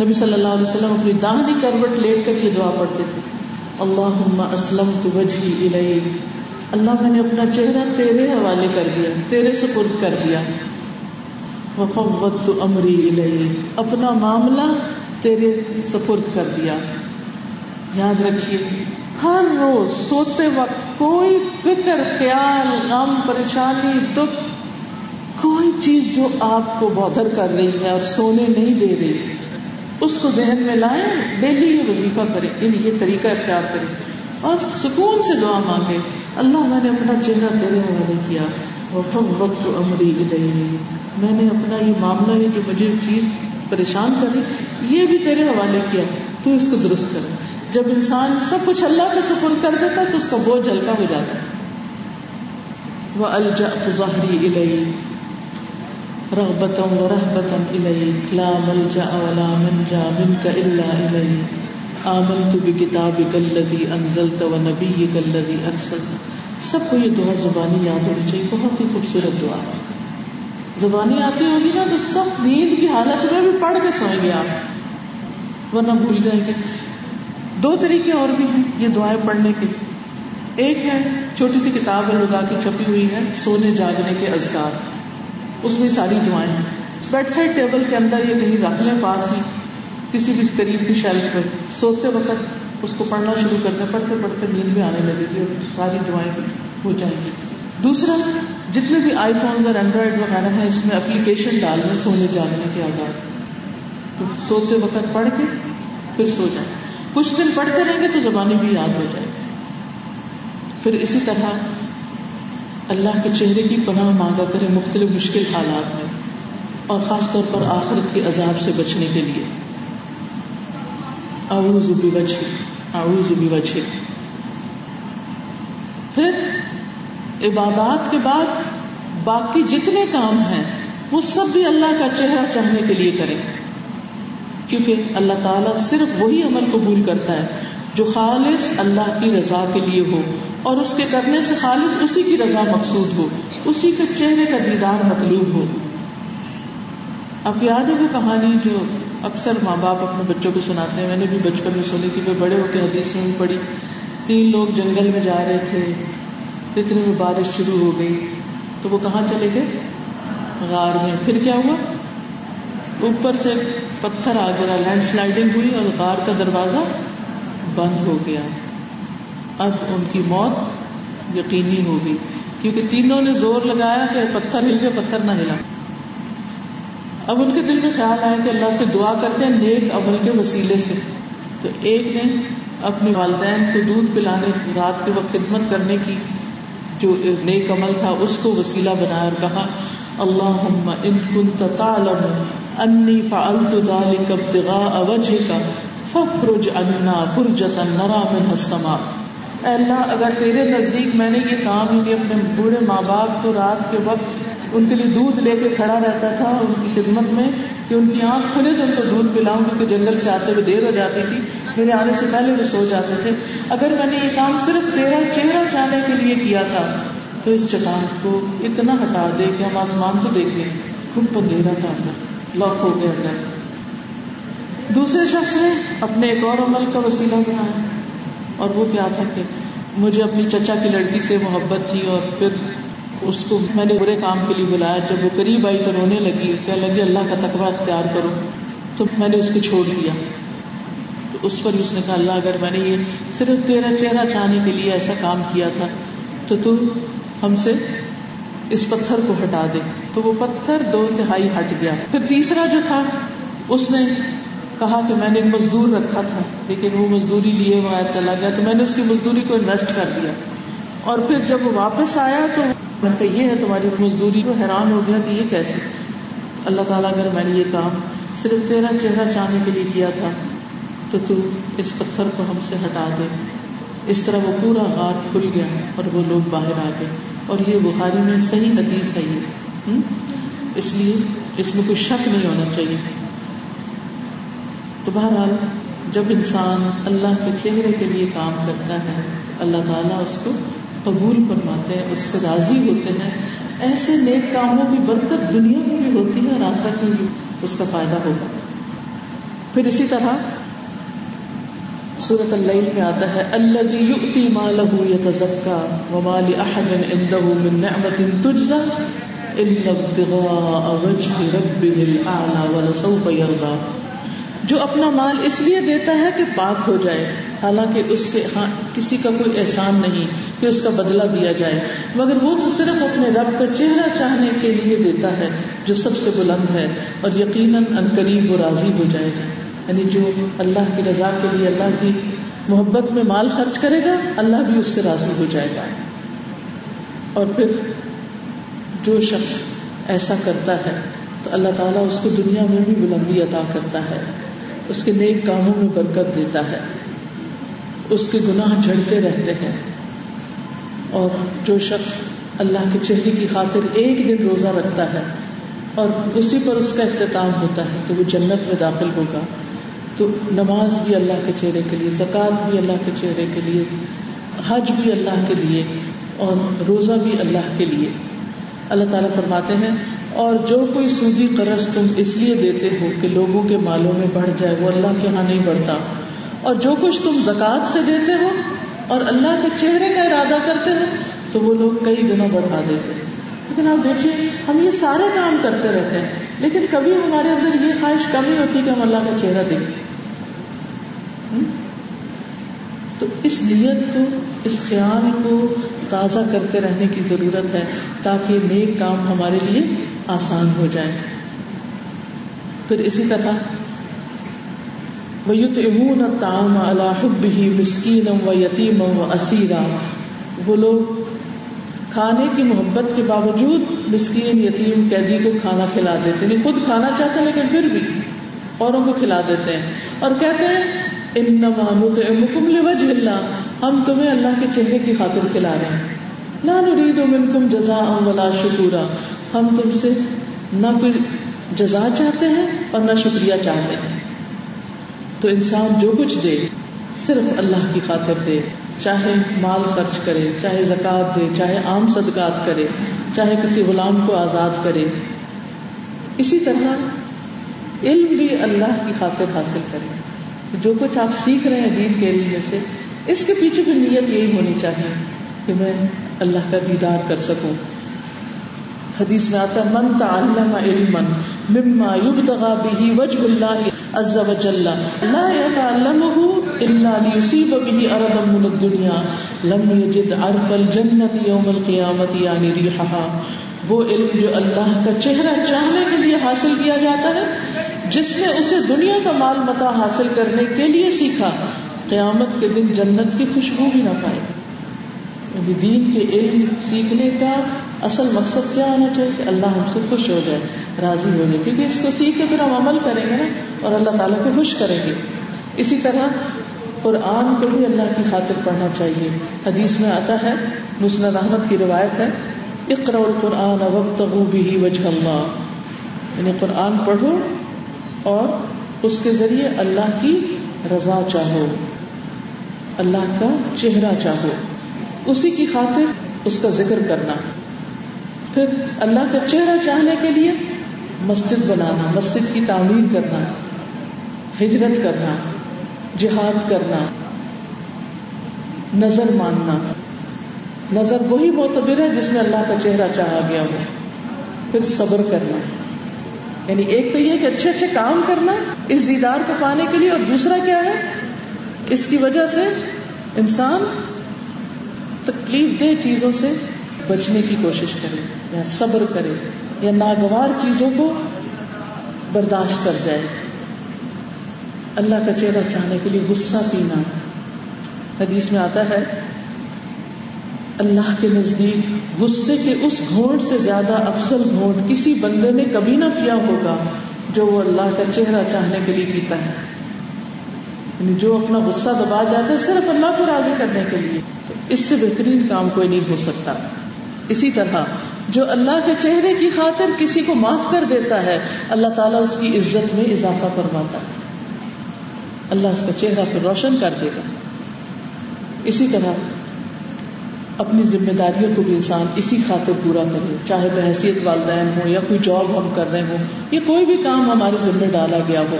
نبی صلی اللہ علیہ وسلم اپنی داہنی کروٹ لیٹ کر یہ دعا پڑھتے تھے۔ اللہ اسلم تو وجہ الہی اللہ میں نے اپنا چہرہ تیرے حوالے کر دیا، تیرے سپرد کر دیا۔ وفوت امری الیہ اپنا معاملہ تیرے سپرد کر دیا۔ یاد رکھیے، ہر روز سوتے وقت کوئی فکر، خیال، غم، پریشانی، دکھ، کوئی چیز جو آپ کو بودر کر رہی ہے اور سونے نہیں دے رہی، اس کو ذہن میں لائیں، ڈیلی یہ وظیفہ کریں یعنی یہ طریقہ اختیار کریں۔ اور سکون سے دعا مانگے اللہ میں نے اپنا چہرہ تیرے حوالے کیا۔ وقت امری میں نے اپنا یہ معاملہ، یہ جو مجھے چیز پریشان کری یہ بھی تیرے حوالے کیا تو اس کو درست کر۔ جب انسان سب کچھ اللہ کا شکر کر دیتا تو اس کا بوجھ ہلکا ہو جاتا ہے۔ وہ الجا ظاہری الہی رغبتم و رحبتم الیک لا ملجا ولا منجا منک الا الیک آمنت بکتابک الذی انزلت و نبیک الذی ارسلت سب کو یہ دعا زبانی یاد ہونی چاہیے، بہت ہی خوبصورت دعا زبانی آتی ہوگی نا تو سب نیند کی حالت میں بھی پڑھ کے سوئیں گے آپ۔ ورنہ بھول جائیں گے۔ دو طریقے اور بھی ہیں یہ دعائیں پڑھنے کے۔ ایک ہے، چھوٹی سی کتاب لگا کی چھپی ہوئی ہے، سونے جاگنے کے ازکار اس میں ساری دعائیں ہیں۔ بیڈ سائڈ ٹیبل کے اندر یہ کہیں رکھ لیں، پاس ہی کسی بھی قریب کی شیلف پہ سوتے وقت اس کو پڑھنا شروع کرتے، پڑھتے پڑھتے نیند میں آنے لگے گی اور ساری دعائیں بھی ہو جائیں گی۔ دوسرا، جتنے بھی آئی فون اور اینڈرائڈ وغیرہ ہیں، اس میں اپلیکیشن ڈال دیں سونے جاگنے کے آدھار تو سوتے وقت پڑھ کے پھر سو جائیں۔ کچھ دن پڑھتے رہیں گے تو زبانی بھی یاد ہو جائے پھر اسی طرح اللہ کے چہرے کی پناہ مانگا کرے مختلف مشکل حالات میں، اور خاص طور پر آخرت کے عذاب سے بچنے کے لیے۔ اعوذ بوجہ اعوذ بوجہ پھر عبادات کے بعد باقی جتنے کام ہیں، وہ سب بھی اللہ کا چہرہ چاہنے کے لیے کریں۔ کیونکہ اللہ تعالیٰ صرف وہی عمل قبول کرتا ہے جو خالص اللہ کی رضا کے لیے ہو، اور اس کے کرنے سے خالص اسی کی رضا مقصود ہو، اسی کے چہرے کا دیدار مطلوب ہو۔ اب یاد ہے وہ کہانی جو اکثر ماں باپ اپنے بچوں کو سناتے ہیں؟ میں نے بھی بچپن میں سنی تھی وہ بڑے ہو کے حدیث میں پڑھی۔ تین لوگ جنگل میں جا رہے تھے۔ اتنے میں بارش شروع ہو گئی۔ تو وہ کہاں چلے گئے؟ غار میں۔ پھر کیا ہوا؟ اوپر سے پتھر آ گیا، لینڈ سلائڈنگ ہوئی اور غار کا دروازہ بند ہو گیا۔ اب ان کی موت یقینی ہو گئی کیونکہ تینوں نے زور لگایا کہ پتھر ہل گیا پتھر نہ ہلا۔ اب ان کے دل میں خیال آیا کہ اللہ سے دعا کرتے ہیں نیک عمل کے وسیلے سے۔ تو ایک نے اپنے والدین کو دودھ پلانے، رات کے وقت خدمت کرنے کی جو نیک عمل تھا اس کو وسیلہ بنایا اور کہا اللہ ان كنت تعلم انی فعلت ذلك ابتغاء وجهك فافرج عنا فرجتا نرى منها السماء. اے اللہ اگر تیرے نزدیک میں نے یہ کام ہی اپنے بوڑھے ماں باپ کو رات کے وقت ان کے لیے دودھ لے کے کھڑا رہتا تھا ان کی خدمت میں کہ ان کی آنکھ کھلے تو ان کو دودھ پلاؤں کیونکہ جنگل سے آتے ہوئے دیر ہو جاتی تھی، میرے آنے سے پہلے وہ سو جاتے تھے۔ اگر میں نے یہ کام صرف تیرا چہرہ چاہنے کے لیے کیا تھا، تو اس چٹان کو اتنا ہٹا دے کہ ہم آسمان تو دیکھ لیں۔ خود اندھیرا تھا اندر لاک ہو گیا اندر۔ دوسرے شخص نے اپنے ایک اور عمل کا وسیلہ بنایا۔ اور وہ کیا تھا کہ مجھے اپنی چچا کی لڑکی سے محبت تھی اور پھر اس کو میں نے برے کام کے لیے بلایا۔ جب وہ قریب آئی تو رونے لگی کہ لگی، اللہ کا تقوی اختیار کرو۔ تو میں نے اس کو چھوڑ دیا۔ تو اس پر اس نے کہا، اللہ، اگر میں نے یہ صرف تیرا چہرہ چاہنے کے لیے ایسا کام کیا تھا، تو تو ہم سے اس پتھر کو ہٹا دے۔ تو وہ پتھر دو تہائی ہٹ گیا۔ پھر تیسرا جو تھا، اس نے کہا کہ میں نے ایک مزدور رکھا تھا، لیکن وہ مزدوری لیے وہاں چلا گیا، تو میں نے اس کی مزدوری کو انویسٹ کر دیا۔ اور پھر جب وہ واپس آیا تو میں کہ یہ ہے تمہاری مزدوری کو حیران ہو گیا کہ یہ کیسے؟ اللہ تعالیٰ، اگر میں نے یہ کام صرف تیرا چہرہ چاہنے کے لیے کیا تھا، تو تو اس پتھر کو ہم سے ہٹا دے۔ اس طرح وہ پورا غار کھل گیا اور وہ لوگ باہر آ گئے۔ اور یہ بخاری میں صحیح حدیث ہے یہ۔ اس لیے اس میں کوئی شک نہیں ہونا چاہیے۔ تو بہرحال جب انسان اللہ کے چہرے کے لیے کام کرتا ہے، اللہ تعالیٰ اس کو قبول فرماتے ہیں، اس سے راضی ہوتے ہیں۔ ایسے نیک کاموں کی برکت دنیا میں بھی ہوتی ہے اور آخرت میں بھی اس کا فائدہ ہوگا۔ پھر اسی طرح صورت اللیل میں آتا ہے الذي يؤتي ماله يتزكى وما لاحد عنده من نعمه تجزى الا ابتغاء وجه ربه الاعلى ولسوف يرضى جو اپنا مال اس لیے دیتا ہے کہ پاک ہو جائے۔ حالانکہ اس کے ہاں کسی کا کوئی احسان نہیں کہ اس کا بدلہ دیا جائے۔ مگر وہ تو صرف اپنے رب کا چہرہ چاہنے کے لیے دیتا ہے جو سب سے بلند ہے اور یقیناً ان قریب و راضی ہو جائے گا۔ یعنی جو اللہ کی رضا کے لیے اللہ کی محبت میں مال خرچ کرے گا، اللہ بھی اس سے راضی ہو جائے گا۔ اور پھر جو شخص ایسا کرتا ہے اللہ تعالیٰ اس کو دنیا میں بھی بلندی عطا کرتا ہے، اس کے نیک کاموں میں برکت دیتا ہے، اس کے گناہ جھڑتے رہتے ہیں۔ اور جو شخص اللہ کے چہرے کی خاطر ایک دن روزہ رکھتا ہے اور اسی پر اس کا اختتام ہوتا ہے کہ وہ جنت میں داخل ہوگا، تو نماز بھی اللہ کے چہرے کے لیے، زکوٰۃ بھی اللہ کے چہرے کے لیے، حج بھی اللہ کے لیے اور روزہ بھی اللہ کے لیے۔ اللہ تعالیٰ فرماتے ہیں، اور جو کوئی سودی قرض تم اس لیے دیتے ہو کہ لوگوں کے مالوں میں بڑھ جائے، وہ اللہ کے یہاں نہیں بڑھتا۔ اور جو کچھ تم زکوٰۃ سے دیتے ہو اور اللہ کے چہرے کا ارادہ کرتے ہو، تو وہ لوگ کئی گنا بڑھا دیتے ہیں۔ لیکن آپ دیکھیے، ہم یہ سارے کام کرتے رہتے ہیں، لیکن کبھی ہمارے اندر یہ خواہش کمی ہوتی کہ ہم اللہ کا چہرہ دیکھیں۔ تو اس نیت کو، اس خیال کو تازہ کرتے رہنے کی ضرورت ہے تاکہ نیک کام ہمارے لیے آسان ہو جائے۔ پھر اسی طرح، وَيُطْعِمُونَ الطَّعَامَ عَلَى حُبِّهِ مِسْكِينًا وَيَتِيمًا وَأَسِيرًا۔ وہ لوگ کھانے کی محبت کے باوجود مسکین، یتیم، قیدی کو کھانا کھلا دیتے ہیں۔ خود کھانا چاہتے ہیں لیکن پھر بھی اوروں کو کھلا دیتے ہیں۔ اور کہتے ہیں انما نطعمکم لوجه اللہ۔ ہم تمہیں اللہ کے چہرے کی خاطر کھلا رہے ہیں۔ لا نريد منکم جزاء ولا شکورا۔ ہم تم سے نہ کوئی جزا چاہتے ہیں اور نہ شکریہ چاہتے ہیں۔ تو انسان جو کچھ دے، صرف اللہ کی خاطر دے۔ چاہے مال خرچ کرے، چاہے زکوٰۃ دے، چاہے عام صدقات کرے، چاہے کسی غلام کو آزاد کرے۔ اسی طرح علم بھی اللہ کی خاطر حاصل کرے۔ جو کچھ آپ سیکھ رہے ہیں دین کے علم میں سے، اس کے پیچھے بھی نیت یہی ہونی چاہیے کہ میں اللہ کا دیدار کر سکوں۔ حدیث میں آتا ہے، من تعلم علما مما يبتغى به وجه الله عز وجل لا يتعلمه الا ليصيب به اردا من الدنيا لم يجد عرف الجنه يوم القيامه يعني یعنی ريحها وہ علم جو اللہ کا چہرہ چاہنے کے لیے حاصل کیا جاتا ہے، جس نے اسے دنیا کا مال متا حاصل کرنے کے لیے سیکھا، قیامت کے دن جنت کی خوشبو بھی نہ پائے۔ یعنی دین کے علم سیکھنے کا اصل مقصد کیا ہونا چاہیے؟ کہ اللہ ہم سے خوش ہو جائے، راضی ہو جائے۔ کیونکہ اس کو سیکھ کے پھر ہم عمل کریں گے نا، اور اللہ تعالیٰ کو خوش کریں گے۔ اسی طرح قرآن کو بھی اللہ کی خاطر پڑھنا چاہیے۔ حدیث میں آتا ہے، مسند احمد کی روایت ہے اقرا القرآن وقت بھی وجہ اللہ۔ یعنی قرآن پڑھو اور اس کے ذریعے اللہ کی رضا چاہو۔ اللہ کا چہرہ چاہو۔ اسی کی خاطر اس کا ذکر کرنا۔ پھر اللہ کا چہرہ چاہنے کے لیے مسجد بنانا، مسجد کی تعمیر کرنا، ہجرت کرنا، جہاد کرنا، نظر ماننا۔ نظر وہی معتبر ہے جس میں اللہ کا چہرہ چاہا گیا ہو۔ پھر صبر کرنا۔ یعنی ایک تو یہ کہ اچھے اچھے کام کرنا اس دیدار کو پانے کے لیے اور دوسرا کیا ہے؟ اس کی وجہ سے انسان تکلیف دہ چیزوں سے بچنے کی کوشش کرے، یا صبر کرے، یا ناگوار چیزوں کو برداشت کر جائے۔ اللہ کا چہرہ چاہنے کے لیے غصہ پینا۔ حدیث میں آتا ہے اللہ کے نزدیک غصے کے اس گھونٹ سے زیادہ افضل گھونٹ کسی بندے نے کبھی نہ پیا ہوگا جو وہ اللہ کا چہرہ چاہنے کے لیے پیتا ہے۔ یعنی جو اپنا غصہ دبا جاتا ہے صرف اللہ کو راضی کرنے کے لیے۔ تو اس سے بہترین کام کوئی نہیں ہو سکتا۔ اسی طرح جو اللہ کے چہرے کی خاطر کسی کو معاف کر دیتا ہے، اللہ تعالیٰ اس کی عزت میں اضافہ فرماتا ہے۔ اللہ اس کا چہرہ پھر روشن کر دے گا اسی طرح اپنی ذمہ داریوں کو بھی انسان اسی خاطر پورا کرے، چاہے بحثیت والدین ہو یا کوئی جاب ہم کر رہے ہوں، یا کوئی بھی کام ہمارے ذمہ ڈالا گیا ہو۔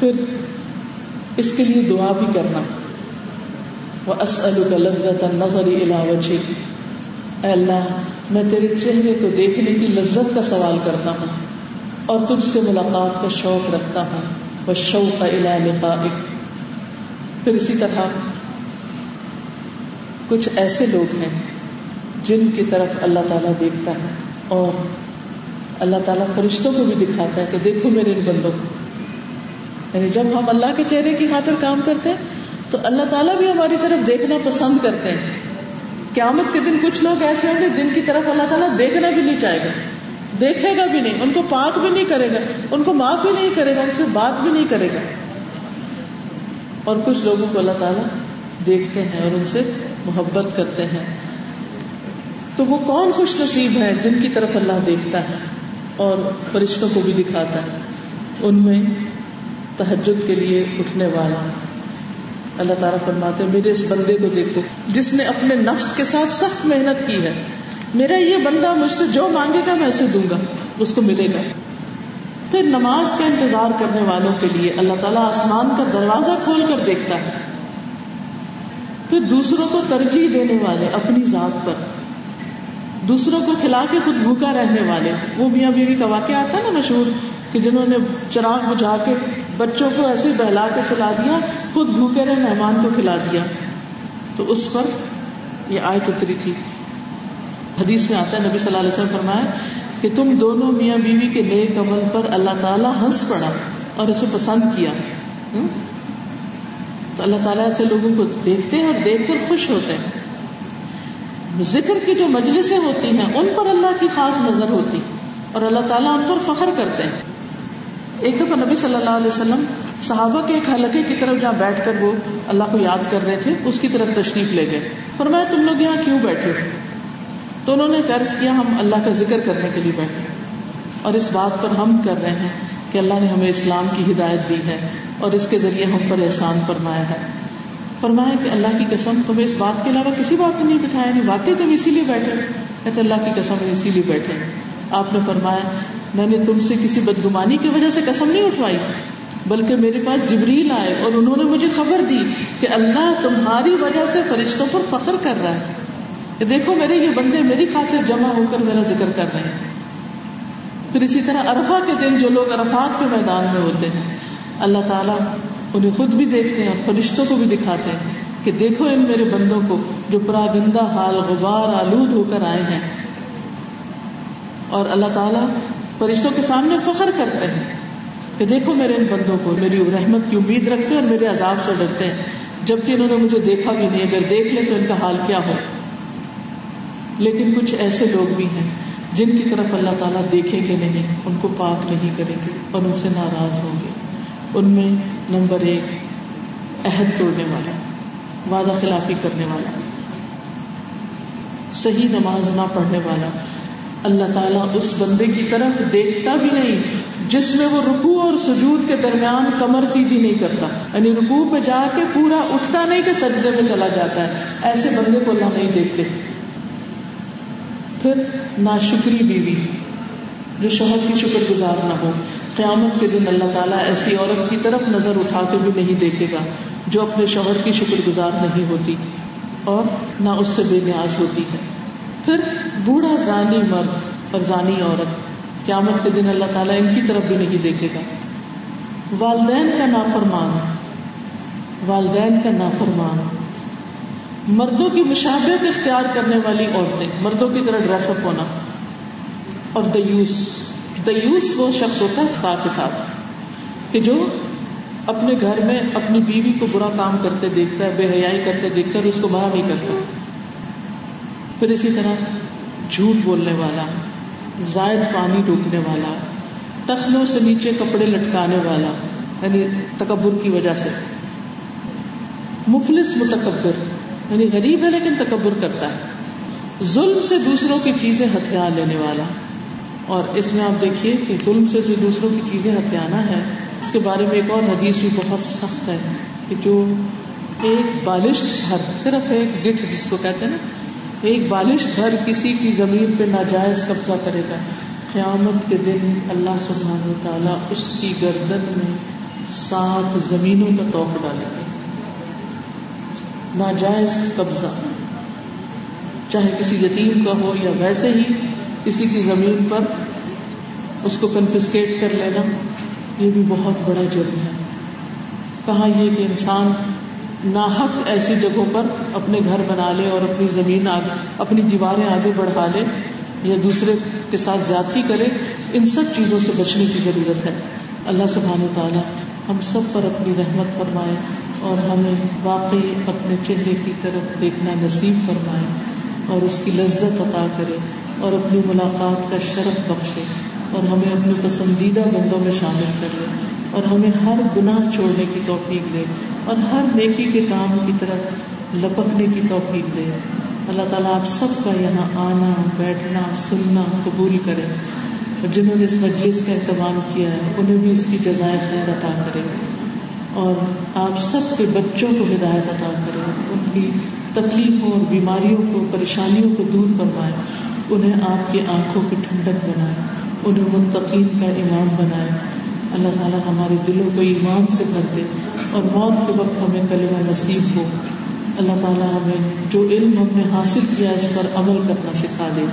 پھر اس کے لیے دعا بھی کرنا۔ وہ اسلو لذت نظر علاوہ اے اللہ، میں تیرے چہرے کو دیکھنے کی لذت کا سوال کرتا ہوں اور تجھ سے ملاقات کا شوق رکھتا ہوں۔ وہ شوق کا پھر اسی طرح کچھ ایسے لوگ ہیں جن کی طرف اللہ تعالیٰ دیکھتا ہے اور اللہ تعالیٰ فرشتوں کو بھی دکھاتا ہے کہ دیکھو میرے ان بندوں کو۔ یعنی جب ہم اللہ کے چہرے کی خاطر کام کرتے ہیں تو اللہ تعالیٰ بھی ہماری طرف دیکھنا پسند کرتے ہیں۔ قیامت کے دن کچھ لوگ ایسے ہوں گے جن کی طرف اللہ تعالیٰ دیکھنا بھی نہیں چاہے گا۔ دیکھے گا بھی نہیں، ان کو پاک بھی نہیں کرے گا، ان کو معاف بھی نہیں کرے گا، ان سے بات بھی نہیں کرے گا۔ اور کچھ لوگوں کو اللہ تعالیٰ دیکھتے ہیں اور ان سے محبت کرتے ہیں۔ تو وہ کون خوش نصیب ہے جن کی طرف اللہ دیکھتا ہے اور فرشتوں کو بھی دکھاتا ہے؟ ان میں تحجد کے لیے اٹھنے والا۔ اللہ تعالیٰ فرماتے میرے اس بندے کو دیکھو، جس نے اپنے نفس کے ساتھ سخت محنت کی ہے۔ میرا یہ بندہ مجھ سے جو مانگے گا میں اسے دوں گا، اس کو ملے گا۔ پھر نماز کا انتظار کرنے والوں کے لیے اللہ تعالیٰ آسمان کا دروازہ کھول کر دیکھتا ہے۔ پھر دوسروں کو ترجیح دینے والے اپنی ذات پر۔ دوسروں کو کھلا کے خود بھوکا رہنے والے۔ وہ میاں بیوی کا واقعہ آتا ہے نا مشہور کہ جنہوں نے چراغ بجھا کے بچوں کو ایسے بہلا کے چلا دیا، خود بھوکے رہے، مہمان کو کھلا دیا۔ تو اس پر یہ آیت اتری تھی۔ حدیث میں آتا ہے، نبی صلی اللہ علیہ وسلم فرمایا کہ تم دونوں میاں بیوی کے نیک عمل پر اللہ تعالیٰ ہنس پڑا اور اسے پسند کیا۔ تو اللہ تعالیٰ ایسے لوگوں کو دیکھتے ہیں اور دیکھ کر خوش ہوتے ہیں۔ ذکر کی جو مجلسیں ہوتی ہیں، ان پر اللہ کی خاص نظر ہوتی اور اللہ تعالیٰ ان پر فخر کرتے ہیں۔ ایک دفعہ نبی صلی اللہ علیہ وسلم صحابہ کے ایک حلقے کی طرف جہاں بیٹھ کر وہ اللہ کو یاد کر رہے تھے، اس کی طرف تشریف لے گئے۔ فرمایا، تم لوگ یہاں کیوں بیٹھے ہو؟ تو انہوں نے قرض کیا، ہم اللہ کا ذکر کرنے کے لیے بیٹھے اور اس بات پر ہم کر رہے ہیں کہ اللہ نے ہمیں اسلام کی ہدایت دی ہے اور اس کے ذریعے ہم پر احسان فرمایا ہے۔ فرمایا کہ اللہ کی قسم تمہیں اس بات کے علاوہ کسی بات کو نہیں بٹھایا نہیں واقعی تم اسی لیے بیٹھے کہتے اللہ کی قسم اسی لیے بیٹھے آپ نے فرمایا، میں نے تم سے کسی بدگمانی کی وجہ سے قسم نہیں اٹھوائی، بلکہ میرے پاس جبریل آئے اور انہوں نے مجھے خبر دی کہ اللہ تمہاری وجہ سے فرشتوں پر فخر کر رہا ہے۔ کہ دیکھو، میرے یہ بندے میری خاطر جمع ہو کر میرا ذکر کر رہے ہیں۔ پھر اسی طرح ارفا کے دن جو لوگ ارفات کے میدان میں ہوتے ہیں، اللہ تعالیٰ انہیں خود بھی دیکھتے ہیں فرشتوں کو بھی دکھاتے ہیں کہ دیکھو ان میرے بندوں کو جو پراگندہ حال غبار آلود ہو کر آئے ہیں۔ اور اللہ تعالیٰ فرشتوں کے سامنے فخر کرتے ہیں کہ دیکھو میرے ان بندوں کو، میری رحمت کی امید رکھتے ہیں اور میرے عذاب سے ڈرتے ہیں۔ جبکہ انہوں نے مجھے دیکھا بھی نہیں، اگر دیکھ لے تو ان کا حال کیا ہو لیکن کچھ ایسے لوگ بھی ہیں جن کی طرف اللہ تعالیٰ دیکھیں گے نہیں، ان کو پاک نہیں کریں گے اور ان سے ناراض ہوں گے۔ ان میں نمبر ایک، عہد توڑنے والا، وعدہ خلافی کرنے والا، صحیح نماز نہ پڑھنے والا۔ اللہ تعالیٰ اس بندے کی طرف دیکھتا بھی نہیں، جس میں وہ رکو اور سجود کے درمیان کمر سیدھی نہیں کرتا۔ یعنی رکو پہ جا کے پورا اٹھتا نہیں کہ سجدے میں چلا جاتا ہے۔ ایسے بندے کو اللہ نہیں دیکھتے۔ پھر ناشکری بیوی، جو شوہر کی شکر گزار نہ ہو۔ قیامت کے دن اللہ تعالیٰ ایسی عورت کی طرف نظر اٹھا کے بھی نہیں دیکھے گا، جو اپنے شوہر کی شکر گزار نہیں ہوتی اور نہ اس سے بے نیاز ہوتی ہے۔ پھر بوڑھا زانی مرد اور زانی عورت، قیامت کے دن اللہ تعالیٰ ان کی طرف بھی نہیں دیکھے گا۔ والدین کا نافرمان، والدین کا نافرمان۔ مردوں کی مشابت اختیار کرنے والی عورتیں، مردوں کی طرح ڈریس اپ ہونا اور دیوس دیوس وہ شخص ہوتا ہے کے ساتھ کہ جو اپنے گھر میں اپنی بیوی کو برا کام کرتے دیکھتا ہے، بے حیائی کرتے دیکھتا ہے اور اس کو باہر نہیں کرتا۔ پھر اسی طرح جھوٹ بولنے والا، زائد پانی ڈوبنے والا تخلوں سے نیچے کپڑے لٹکانے والا یعنی تکبر کی وجہ سے۔ مفلس متکبر۔ یعنی غریب ہے لیکن تکبر کرتا ہے۔ ظلم سے دوسروں کی چیزیں ہتھیار لینے والا۔ اور اس میں آپ دیکھیے کہ ظلم سے جو دوسروں کی چیزیں ہتھیانا ہے، اس کے بارے میں ایک اور حدیث بھی بہت سخت ہے کہ جو ایک بالش گھر، صرف ایک گٹھ جس کو کہتے ہیں نا، ایک بالش گھر کسی کی زمین پہ ناجائز قبضہ کرے گا۔ قیامت کے دن اللہ سبحانہ و تعالیٰ اس کی گردن میں سات زمینوں کا توق ڈالیں گے ناجائز قبضہ۔ چاہے کسی یتیم کا ہو یا ویسے ہی کسی کی زمین پر اس کو کنفسکیٹ کر لینا، یہ بھی بہت بڑا جرم ہے۔ کہاں یہ کہ انسان ناحق ایسی جگہوں پر اپنے گھر بنا لے اور اپنی زمین آگے اپنی دیواریں آگے بڑھا لے یا دوسرے کے ساتھ زیادتی کرے، ان سب چیزوں سے بچنے کی ضرورت ہے۔ اللہ سبحانہ تعالیٰ ہم سب پر اپنی رحمت فرمائے اور ہمیں واقعی اپنے چہرے کی طرف دیکھنا نصیب فرمائے اور اس کی لذت عطا کرے اور اپنی ملاقات کا شرف بخشے اور ہمیں اپنے پسندیدہ بندوں میں شامل کر لے اور ہمیں ہر گناہ چھوڑنے کی توفیق دے اور ہر نیکی کے کام کی طرف لپکنے کی توفیق دے۔ اللہ تعالیٰ آپ سب کا یہاں آنا، بیٹھنا، سننا قبول کرے۔ اور جنہوں نے اس مجلس کا اہتمام کیا ہے، انہیں بھی اس کی جزائے خیر عطا کرے اور آپ سب کے بچوں کو ہدایت عطا کرے ان کی تکلیفوں اور بیماریوں کو، پریشانیوں کو دور کروائے انہیں آپ کی آنکھوں کی ٹھنڈک بنائے انہیں منتقین کا امام بنائے اللہ تعالیٰ ہمارے دلوں کو ایمان سے بھر دے۔ اور موت کے وقت ہمیں کلمہ نصیب ہو۔ اللہ تعالیٰ ہمیں جو علم ہم نے حاصل کیا اس پر عمل کرنا سکھا دے۔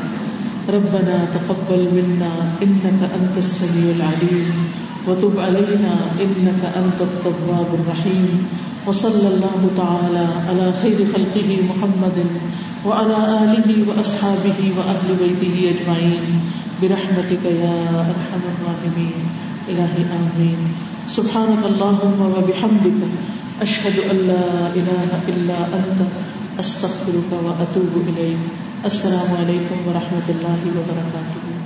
ربنا تقبل منا انك انت السميع العليم. وتب علينا انك انت التواب الرحيم. وصلى الله تعالى على خير خلقه محمد وعلى اله واصحابه واهل بيته اجمعين برحمتك يا ارحم الراحمين. الہی آمین سبحانك اللهم وبحمدك اشهد ان لا اله الا انت استغفرك واتوب اليك السلام علیکم ورحمۃ اللہ وبرکاتہ